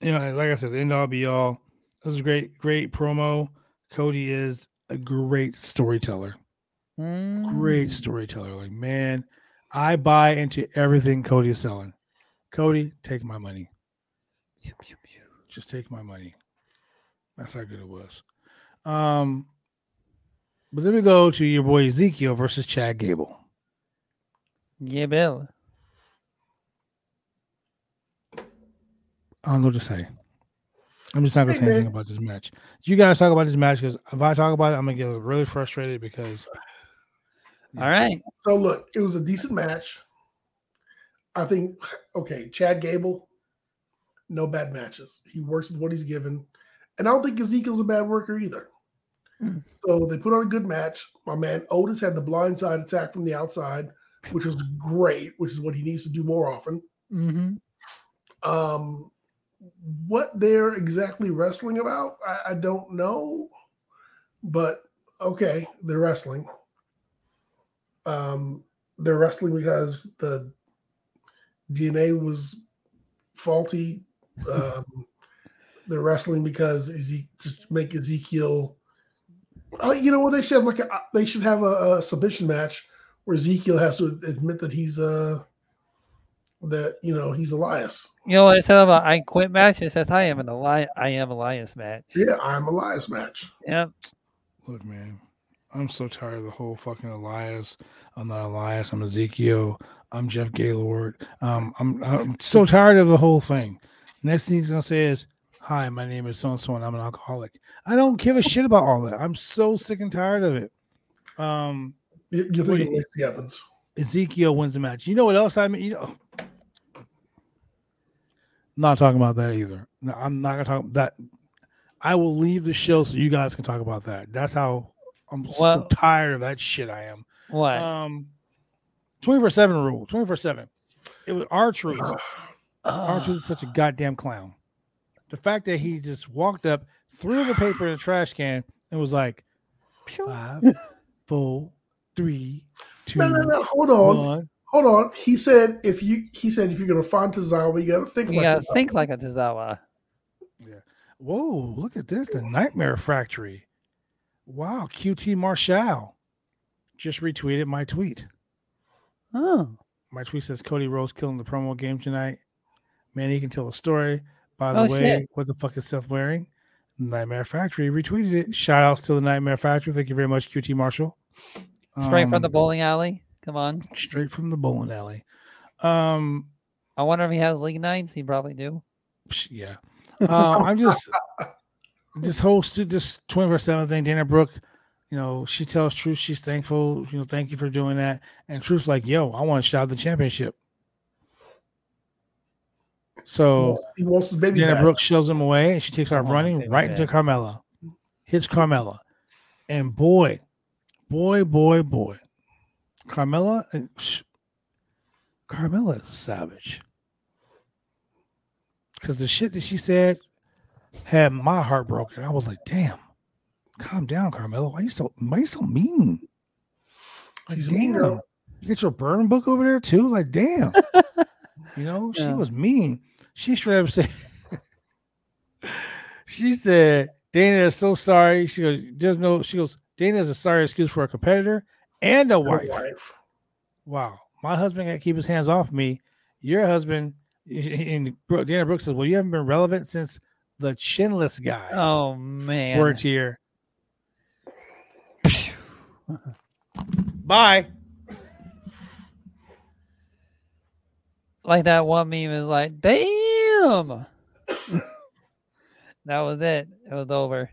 you know, like I said, the end all be all. This is a great, great promo. Cody is a great storyteller. Great Mm. storyteller. Like, man, I buy into everything Cody is selling. Cody, take my money. Just take my money. That's how good it was. Um, but then we go to your boy Ezekiel versus Chad Gable. Yeah, Bill. I don't know what to say. I'm just not gonna say anything about this match. You guys talk about this match because if I talk about it, I'm gonna get really frustrated because All right. So look, it was a decent match. I think okay, Chad Gable, no bad matches. He works with what he's given. And I don't think Ezekiel's a bad worker either. Hmm. So they put on a good match. My man Otis had the blindside attack from the outside, which was great, which is what he needs to do more often. Mm-hmm. Um, what they're exactly wrestling about, I, I don't know, but okay, they're wrestling. Um, they're wrestling because the DNA was faulty. Um, they're wrestling because Eze- to make Ezekiel. Uh, you know what? They should have like a, they should have a, a submission match where Ezekiel has to admit that he's uh that you know he's Elias. You know, what instead of a I quit match, it says I am an Eli- I am Elias match. Yeah, I'm Elias match. Yep. look, man, I'm so tired of the whole fucking Elias. I'm not Elias. I'm Ezekiel. I'm Jeff Gaylord. Um, I'm I'm so tired of the whole thing. Next thing he's gonna say is, "Hi, my name is so and so, and I'm an alcoholic." I don't give a shit about all that. I'm so sick and tired of it. Um, You- You're Wait. thinking Lacey Evans. Ezekiel wins the match. You know what else I mean? You know, not talking about that either. No, I'm not gonna talk that. I will leave the show so you guys can talk about that. That's how I'm so tired of that shit. I am. What? Um, twenty four seven rule. Twenty four seven. It was R-Truth. [sighs] [laughs] R-Truth is such a goddamn clown. The fact that he just walked up, threw the paper in the trash can, and was like, five, [laughs] four, three, two, No, no, no. Hold on. one. Hold on. He said if you he said if you're gonna find Tozawa, you gotta think you like gotta Tozawa. think like a Tozawa. Yeah. Whoa, look at this. The Nightmare Factory. Wow, QT Marshall just retweeted my tweet. Oh. My tweet says Cody Rhodes killing the promo game tonight. Man, he can tell a story. By the Oh, way, shit. what the fuck is Seth wearing? Nightmare Factory retweeted it. Shout outs to the Nightmare Factory. Thank you very much, QT Marshall. Straight from the Um, bowling alley. Come on. straight from the bowling alley. Um, I wonder if he has league nights. He probably do. Yeah. Uh, I'm just [laughs] this whole stu- this 24 7 thing. Dana Brooke, you know, she tells Truth she's thankful. You know, thank you for doing that. And Truth's like, yo, I want to shout the championship. So he wants his baby Dana back. Brooke shoves him away and she takes off Come running baby right into back. Carmella. Hits Carmella. And boy, boy, boy, boy. Carmella, uh, sh- Carmella is a savage. Because the shit that she said had my heart broken. I was like, damn, calm down, Carmella. Why you so why you so mean? Like, She's a mean You get your burn book over there too? Like, damn. [laughs] you know, she Yeah. was mean. She straight up said, [laughs] she said, Dana is so sorry. She goes, there's no, she goes, Dana is a sorry excuse for a competitor and a wife. wife. Wow. My husband got to keep his hands off me. Your husband, [laughs] and Bro- Dana Brooks says, well, you haven't been relevant since the chinless guy Oh man. Words here. Bye. Like that one meme is like, damn. [coughs] that was it. It was over.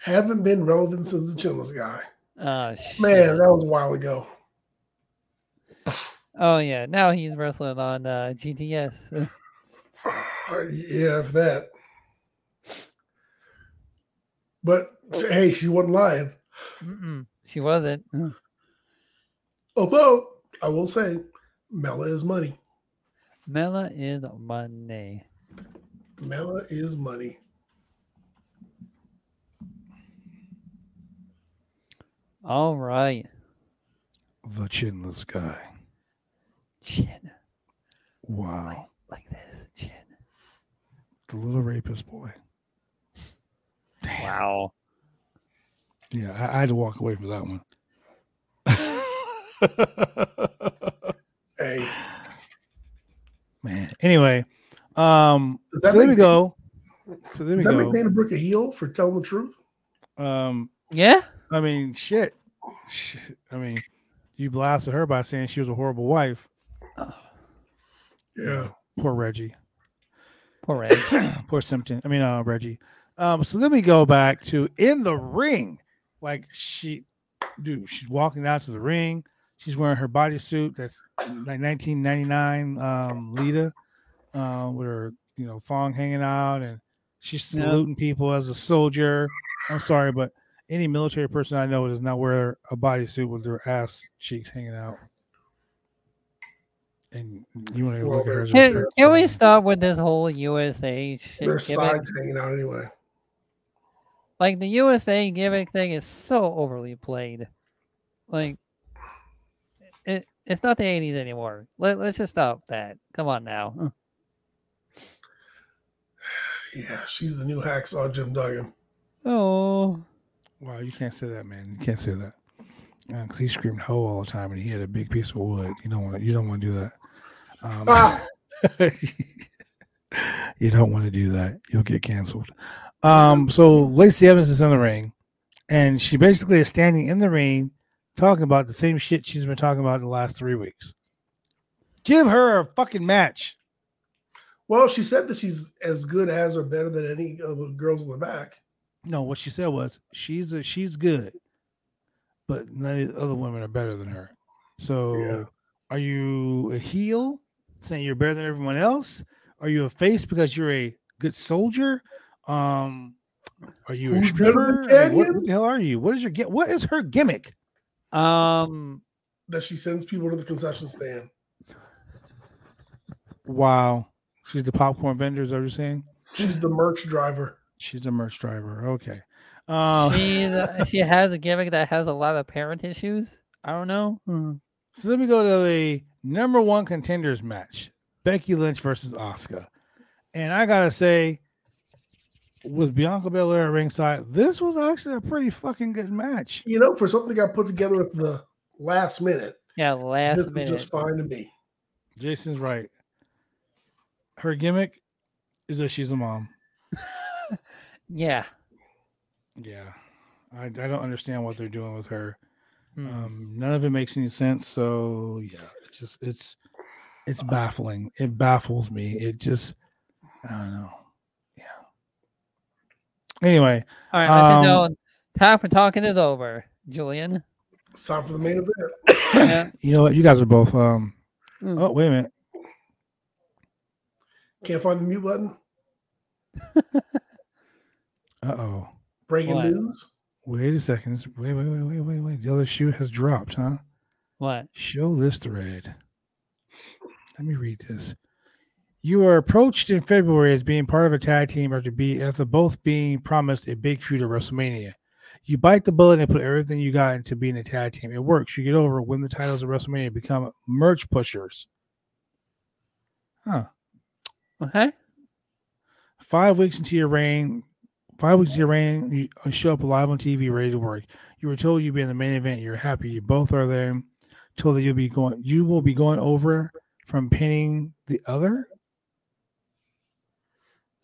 Haven't been relevant since the Chinless guy. Oh shit. Man, that was a while ago. Oh yeah. Now he's wrestling on uh, GTS. [sighs] yeah, if that. But hey, she wasn't lying. Mm-mm, she wasn't. Although I will say, Mella is money. Mella is money. Mella is money. All right. The chinless guy. Chin. Wow. Like this. Chin. The little rapist boy. Wow. Yeah, I, I had to walk away from that one. Hey, Man. Anyway, um, Does so that there we go. So there we does that make. Dana Brooke a heel for telling the truth? Um, Yeah. I mean, shit. Shit. I mean, you blasted her by saying she was a horrible wife. Yeah. Poor Reggie. Poor Red. [clears throat] Poor Simpson. I mean, uh, Reggie. Um, so then we go back to in the ring. Like she, dude, she's walking out to the ring. She's wearing her bodysuit that's like 1999 um, Lita, uh, with her, you know, thong hanging out, and she's Yeah. saluting people as a soldier. I'm sorry, but any military person I know does not wear a bodysuit with their ass cheeks hanging out. And you want to Well, look at her? Can, can we stop with this whole USA shit Their gimmick? sides hanging out anyway. Like the USA gimmick thing is so overly played. Like it, it's not the 80s anymore. Let, let's just stop that. Come on now. [sighs] Yeah, she's the new hacksaw Jim Duggan. Oh, Wow, you can't say that, man. You can't say that because he screamed "ho" all the time, and he had a big piece of wood. You don't want to. You don't want to do that. Um, Ah. [laughs] you don't want to do that. You'll get canceled. Um, so Lacey Evans is in the ring, and she basically is standing in the ring talking about the same shit she's been talking about in the last three weeks. Give her a fucking match. Well, she said that she's as good as or better than any of the girls in the back. No, what she said was she's a, she's good, but none of the other women are better than her. So, Yeah. are you a heel saying you're better than everyone else? Are you a face because you're a good soldier? Um, are you a stripper? what, what the hell are you? What is your? What is her gimmick? Um, That she sends people to the concession stand. Wow, she's the popcorn vendor. Is that what you're saying? She's the merch driver. She's a merch driver. Okay. Uh, she's uh, she has a gimmick that has a lot of parent issues. I don't know. Hmm. So let me go to the number one contenders match Becky Lynch versus Asuka. And I gotta say, with Bianca Belair at ringside, this was actually a pretty fucking good match. You know, for something that got put together at the last minute, Yeah, last this minute. just fine to me. Jason's right. Her gimmick is that she's a mom. [laughs] Yeah. Yeah. I, I don't understand what they're doing with her. Hmm. Um, none of it makes any sense. So yeah, it's just it's it's baffling. It baffles me. It just I don't know. Yeah. Anyway, All right, I um, think no time for talking is over, Julian. It's time for the main event. Yeah. [coughs] you know what? You guys are both. Um. Mm. Oh wait a minute. Can't find the mute button. [laughs] Uh oh. Breaking What? news. Wait a second. Wait, wait, wait, wait, wait, wait. The other shoe has dropped, huh? What? Show this thread. Let me read this. You were approached in February as being part of a tag team after be after both being promised a big feud at WrestleMania. You bite the bullet and put everything you got into being a tag team. It works. You get over, win the titles at WrestleMania, become merch pushers. Huh. Okay. Five weeks into your reign, five weeks into your reign, you show up live on TV, ready to work. You were told you'd be in the main event. You're happy. You both are there. Told that you'll be going. You will be going over from pinning the other.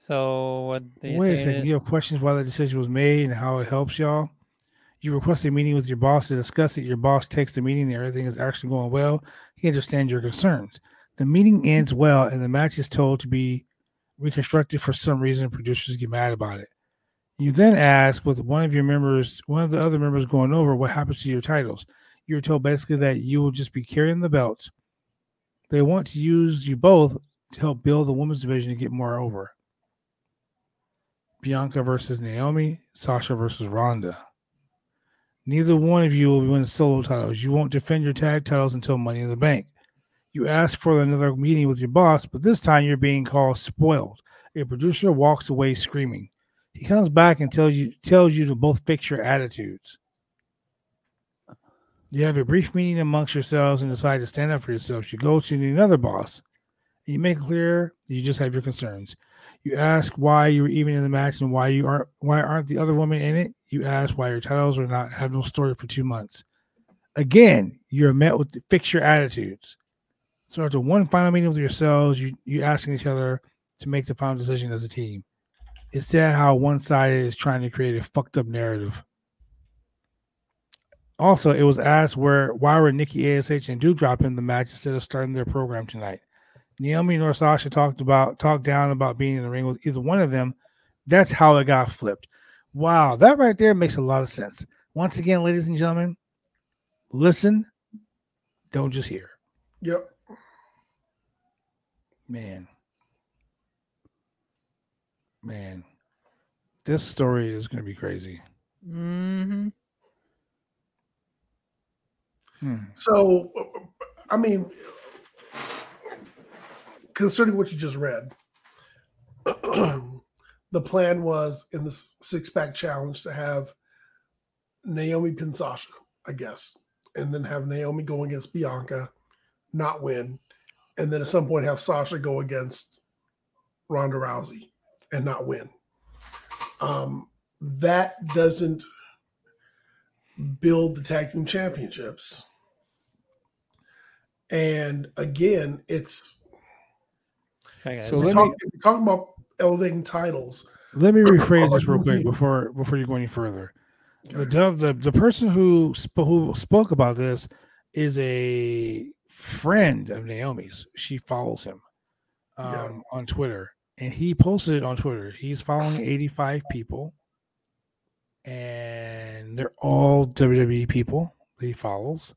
So what they Wait a second. is- You have questions why the decision was made and how it helps y'all. You request a meeting with your boss to discuss it. Your boss takes the meeting and everything is actually going well. He understands your concerns. The meeting ends well and the match is told to be reconstructed for some reason. Producers get mad about it. You then ask with one of your members, one of the other members going over what happens to your titles. You're told basically that you will just be carrying the belts. They want to use you both to help build the women's division to get more over. Bianca versus Naomi, Sasha versus Ronda. Neither one of you will win the solo titles. You won't defend your tag titles until Money in the Bank. You ask for another meeting with your boss, but this time you're being called spoiled. A producer walks away screaming. He comes back and tells you tells you to both fix your attitudes. You have a brief meeting amongst yourselves and decide to stand up for yourselves. You go to another boss. You make clear you just have your concerns. You ask why you were even in the match and why you aren't why aren't the other women in it. You ask why your titles are not have no story for two months. Again, you're met with fix your attitudes. So after one final meeting with yourselves, you you asking each other to make the final decision as a team. It's sad how one side is trying to create a fucked up narrative. Also, it was asked where why were Nikki Ash and Doudrop in the match instead of starting their program tonight. Naomi nor Sasha talked about talked down about being in the ring with either one of them. That's how it got flipped. Wow, that right there makes a lot of sense. Once again, ladies and gentlemen, listen, don't just hear. Yep. Man. Man. This story is going to be crazy. Mhm. Hmm. So, I mean, considering what you just read, [clears throat] the plan was in the six pack challenge to have Naomi pin Sasha, I guess, and then have Naomi go against Bianca, not win, and then at some point have Sasha go against Ronda Rousey and not win. Um, that doesn't build the tag team championships. And again, it's Okay, So we're let talking, me if talking about elevating titles. let me rephrase this real quick before before you go any further. The Okay. dove the, the person who sp- who spoke about this is a friend of Naomi's. She follows him um, Yeah. on Twitter, and he posted it on Twitter. He's following [sighs] 85 people, and they're all WWE people that he follows.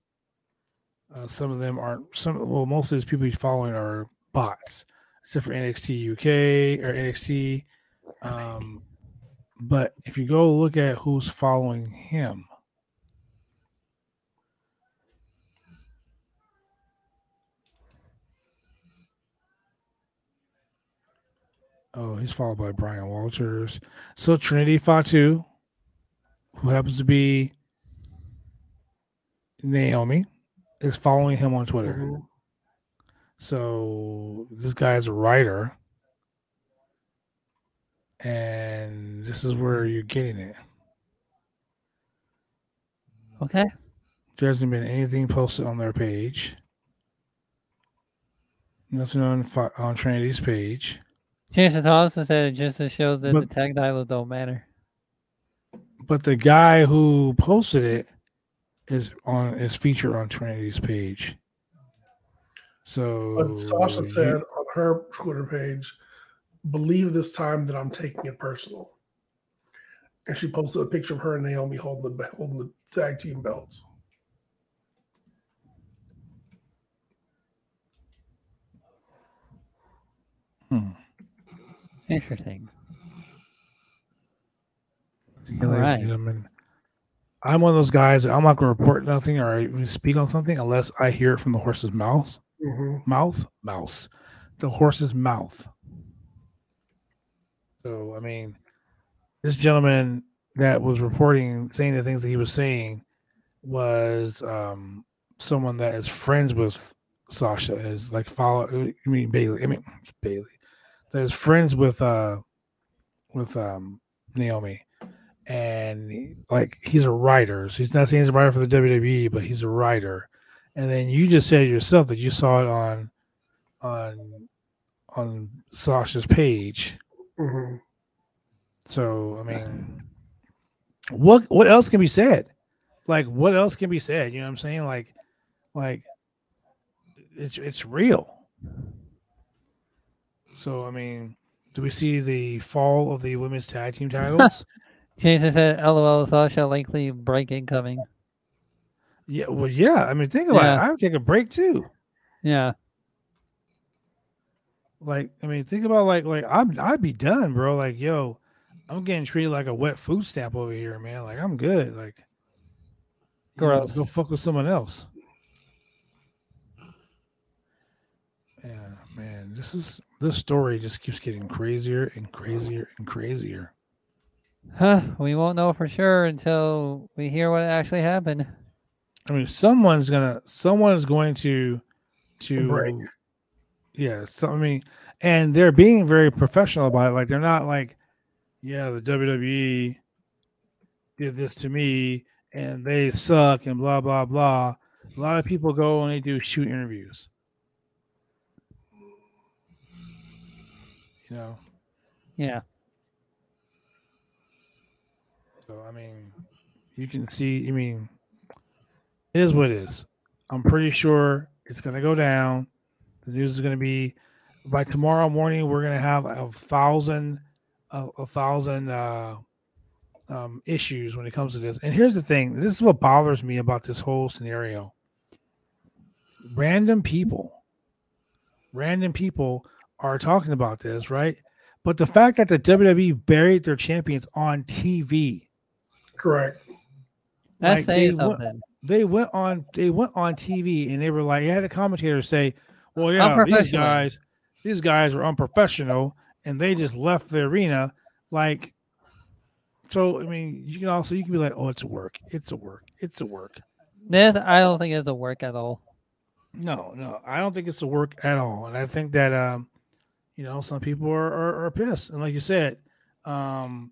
Uh, some of them aren't. Some well, most of his people he's following are bots, except for NXT UK or NXT. Um, but if you go look at who's following him, oh, he's followed by Brian Walters. So Trinity Fatu, who happens to be Naomi, is following him on Twitter. Mhm. So this guy is a writer, and this is where you're getting it. okay. There hasn't been anything posted on their page. Nothing on on Trinity's page. Jason Thompson said it just shows that But- the tag titles don't matter. But the guy who posted it is on is featured on Trinity's page. So But Sasha you- said on her Twitter page, "Believe this time that I'm taking it personal." And she posted a picture of her and Naomi holding the holding the tag team belts. Hmm. Interesting. Yeah, ladies and Alright. gentlemen, I'm one of those guys. I'm not going to report nothing or speak on something unless I hear it from the horse's mouth. Mhm. Mouth, mouse, the horse's mouth. So I mean, this gentleman that was reporting, saying the things that he was saying, was um, someone that is friends with Sasha. Is like follow. I mean Bailey. I mean Bailey. That is friends with uh with um Naomi and like he's a writer. So he's not saying he's a writer for the WWE, but he's a writer. And then you just said yourself that you saw it on on on Sasha's page. Mhm. So I mean, what what else can be said? Like what else can be said? You know what I'm saying? Like like it's it's real. So I mean, do we see the fall of the women's tag team titles? [laughs] Jason said, "LOL, Sasha likely break incoming." Yeah, well, yeah. I mean, think about Yeah. it. I would take a break too. Yeah, Like, I mean, think about like, like I'm, I'd be done, bro. Like, yo, I'm getting treated like a wet food stamp over here, man. Like, I'm good. Like, you know, go fuck with someone else. Yeah, man. This is this story just keeps getting crazier and crazier and crazier. huh? We won't know for sure until we hear what actually happened. I mean, someone's gonna, someone is going to, to, break. yeah. So I mean, and they're being very professional about it. Like they're not like, yeah, the WWE did this to me and they suck and blah blah blah. A lot of people go and they do shoot interviews. You know, Yeah, so I mean, you can see. I mean, it is what it is. I'm pretty sure it's gonna go down. The news is gonna be by tomorrow morning. We're gonna have a thousand, a, a thousand uh, um, issues when it comes to this. And here's the thing: this is what bothers me about this whole scenario. Random people, random people are talking about this, right? But the fact that the WWE buried their champions on TV, Correct. that's Like, saying they went- something. They went on they went on TV and they were like, had a commentator say, "Well, yeah, these guys, these guys were unprofessional and they just left the arena." Like, so I mean, you can also you can be like, "Oh, it's a work, it's a work, it's a work." This I don't think it's a work at all. No, no, I don't think it's a work at all, and I think that um, you know, some people are are, are pissed, and like you said, um.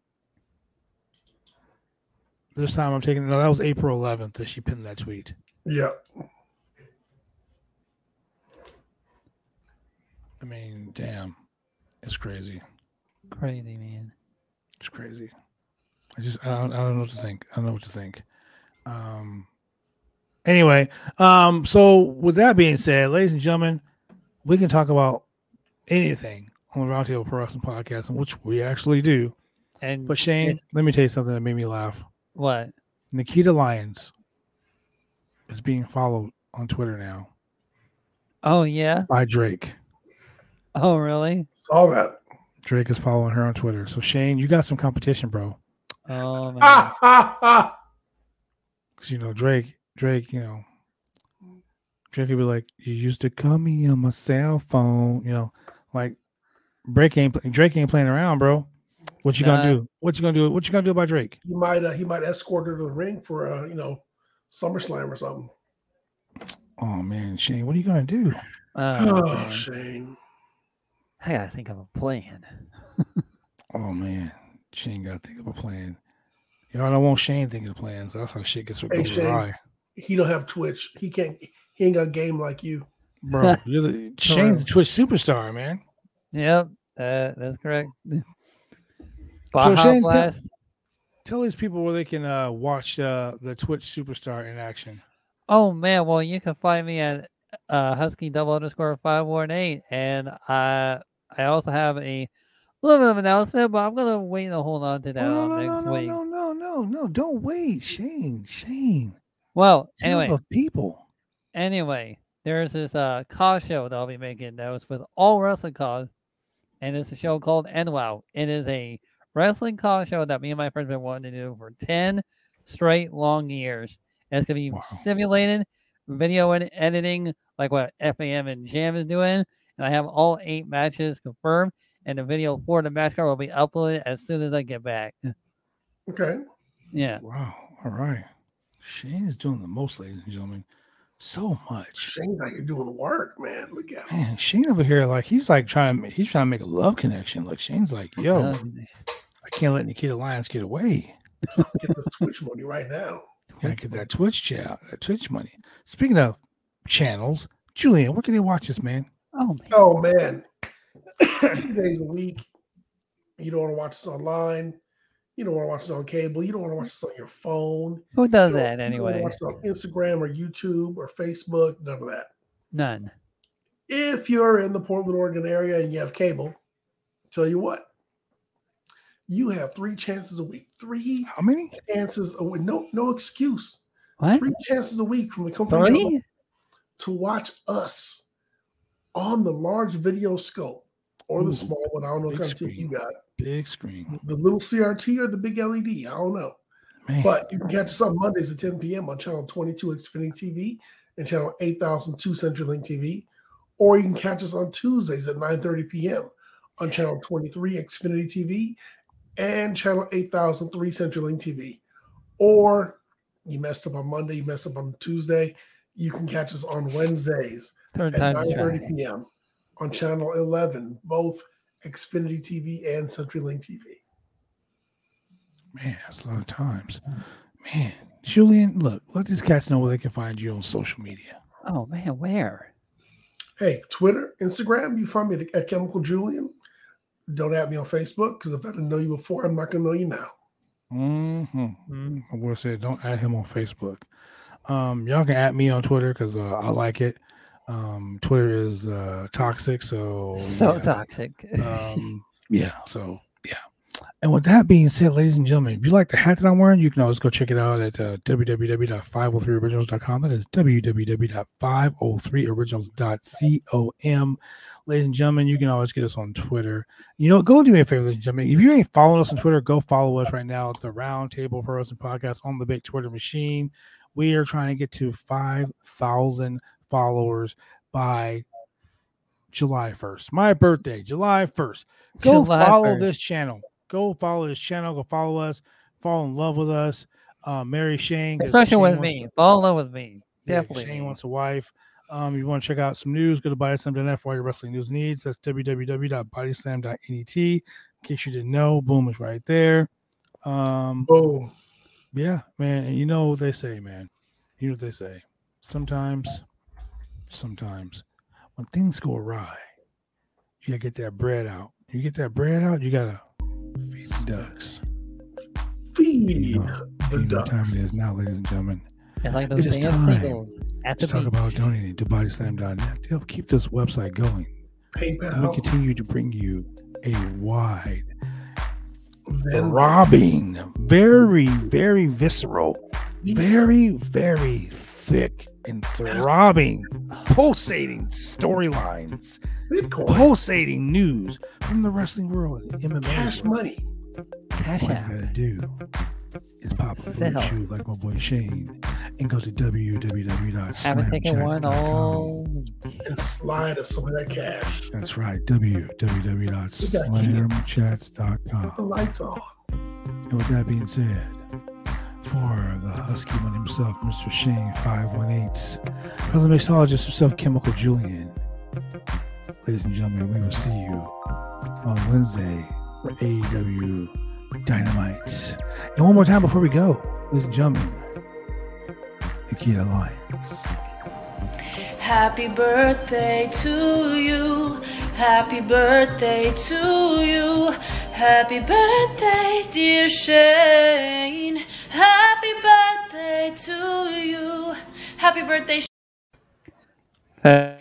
This time I'm taking no, that was April 11th that she pinned that tweet. Yeah. I mean, damn, it's crazy. Crazy man. It's crazy. I just I don't, I don't know what to think. I don't know what to think. Um. Anyway, um. So with that being said, ladies and gentlemen, we can talk about anything on the Roundtable Pro Wrestling Podcast, which we actually do. And But Shane, let me tell you something that made me laugh. What? Nikita Lyons is being followed on Twitter now Oh yeah. by Drake. Oh really? Saw that. Drake is following her on Twitter. So Shane, you got some competition, bro. Oh [laughs] man. Ah, ah, ah. 'Cause, you know Drake, Drake, you know, Drake could be like, "You used to call me on my cell phone," you know, like Drake ain't Drake ain't playing around, bro. What you gonna Nah. do? What you gonna do? What you gonna do about Drake? He might uh, he might escort her to the ring for uh, you know, SummerSlam or something. Oh man, Shane, what are you gonna do? Oh, [sighs] Oh, man. Shane. I gotta think of a plan. [laughs] Oh man, Shane got to think of a plan. Y'all don't want Shane thinking of plans. That's how shit gets Hey, goes Shane. awry, He don't have Twitch. He can't he ain't got a game like you. bro. [laughs] You're the, Shane's the Twitch superstar, man. Yep, uh, that's correct. [laughs] So Shane, tell- Blast. Tell these people where they can uh, watch uh, the Twitch superstar in action. Oh man, well you can find me at uh, Husky double underscore five one eight, and I I also have a little bit of announcement, but I'm gonna wait and hold on to that Oh, no, no, next no, no, week. no, no, no, no! Don't wait, Shane. Shane. Well, anyway, of people. anyway, there's this uh cause show that I'll be making that was with all wrestling cause, and it's a show called NWOW. It is a wrestling cause show that me and my friends have been wanting to do for ten straight long years. And it's gonna be Wow. simulated video and editing, like what FAM and Jam is doing. And I have all eight matches confirmed, and the video for the match card will be uploaded as soon as I get back. Okay. Yeah. Wow. All right. Shane is doing the most, ladies and gentlemen. So much. Shane's like you're doing work, man. Look at him. Man, Shane over here, like he's like trying to he's trying to make a love connection. Like Shane's like, yo, Uh, I can't let Nikita Lyons get away. Get this Twitch money right now. [laughs] Gotta get that Twitch chat, that Twitch money. Speaking of channels, Julian, where can they watch this, man? oh man. Oh man, [coughs] two days a week. You don't want to watch this online. You don't want to watch this on cable. You don't want to watch this on your phone. Who does You don't- that you don't anyway? Watch this on Instagram or YouTube or Facebook. None of that. None. If you're in the Portland, Oregon area and you have cable, tell you what, you have three chances a week. Three How many? chances a week. No, no excuse. What? Three chances a week from the comfort of your home Three? to watch us on the large video scope or the Ooh, small one. I don't know what big kind of TV you screen. got. Big screen. The little CRT or the big LED. I don't know. Man. But you can catch us on Mondays at 10 p.m. on channel 22 Xfinity TV and channel 8002 CenturyLink TV. Or you can catch us on Tuesdays at 9:30 p.m. on channel 23 Xfinity TV and channel 8003 CenturyLink TV. Or you messed up on Monday, you messed up on Tuesday, you can catch us on Wednesdays Third at time 9:30 p.m. on channel 11, both Xfinity TV and CenturyLink TV. Man, that's a lot of times. Man, Julian, look, let these cats know where they can find you on social media. Oh man, where? Hey, Twitter, Instagram, you find me at, at Chemical Julian. Don't add me on Facebook because if I didn't know you before, I'm not going to know you now. Mm-hmm. Mm. I will say, don't add him on Facebook. Um, y'all can add me on Twitter because uh, I like it. Um, Twitter is uh, toxic, so So yeah. toxic. Um, [laughs] yeah, so yeah. And with that being said, ladies and gentlemen, if you like the hat that I'm wearing, you can always go check it out at uh, www.503originals.com. That is www.503originals.com. Ladies and gentlemen, you can always get us on Twitter. You know, go do me a favor, ladies and gentlemen. If you ain't following us on Twitter, go follow us right now at the Round Table Pro Wrestling Podcast on the big Twitter machine. We are trying to get to 5,000 followers by July 1st. My birthday, July 1st. Go July follow 1st. this channel. Go follow this channel. Go follow us. Fall in love with us. Uh, marry Shane. Especially Shane with me. to- Fall in love with me. yeah, Definitely. Shane wants a wife. Um, you want to check out some news, go to bodyslam.net for all your wrestling news needs. That's www.bodyslam.net. In case you didn't know, boom is right there. Um, Boom. yeah, man. And you know what they say, man. You know what they say. Sometimes, sometimes when things go awry, you gotta get that bread out. You get that bread out, you gotta feed the ducks. Feed You know, the what time ducks. it is now, ladies and gentlemen. And like It those is damn time seagulls at the Let's talk about donating to bodyslam.net to help keep this website going. And we PayPal. continue to bring you a wide, Venmo. throbbing, very, very visceral, very, very thick and throbbing, pulsating storylines, pulsating news from the wrestling world and MMA. Cash world. money. Cash All you gotta do is pop a blue Sell. shoe like my boy Shane and go to Haven't taken one www.slamchats.com. all. and slide us some of that cash. That's right, Put the www.slamchats.com. lights on. And with that being said, for the husky one himself, Mr. Shane 518, for the mixologist himself, Chemical Julian, ladies and gentlemen, we will see you on Wednesday for AEW Dynamite. And one more time before we go, ladies and gentlemen, Nikita Lyons. Happy birthday to you. Happy birthday to you. Happy birthday, dear Shane. Happy birthday to you. Happy birthday. Fa-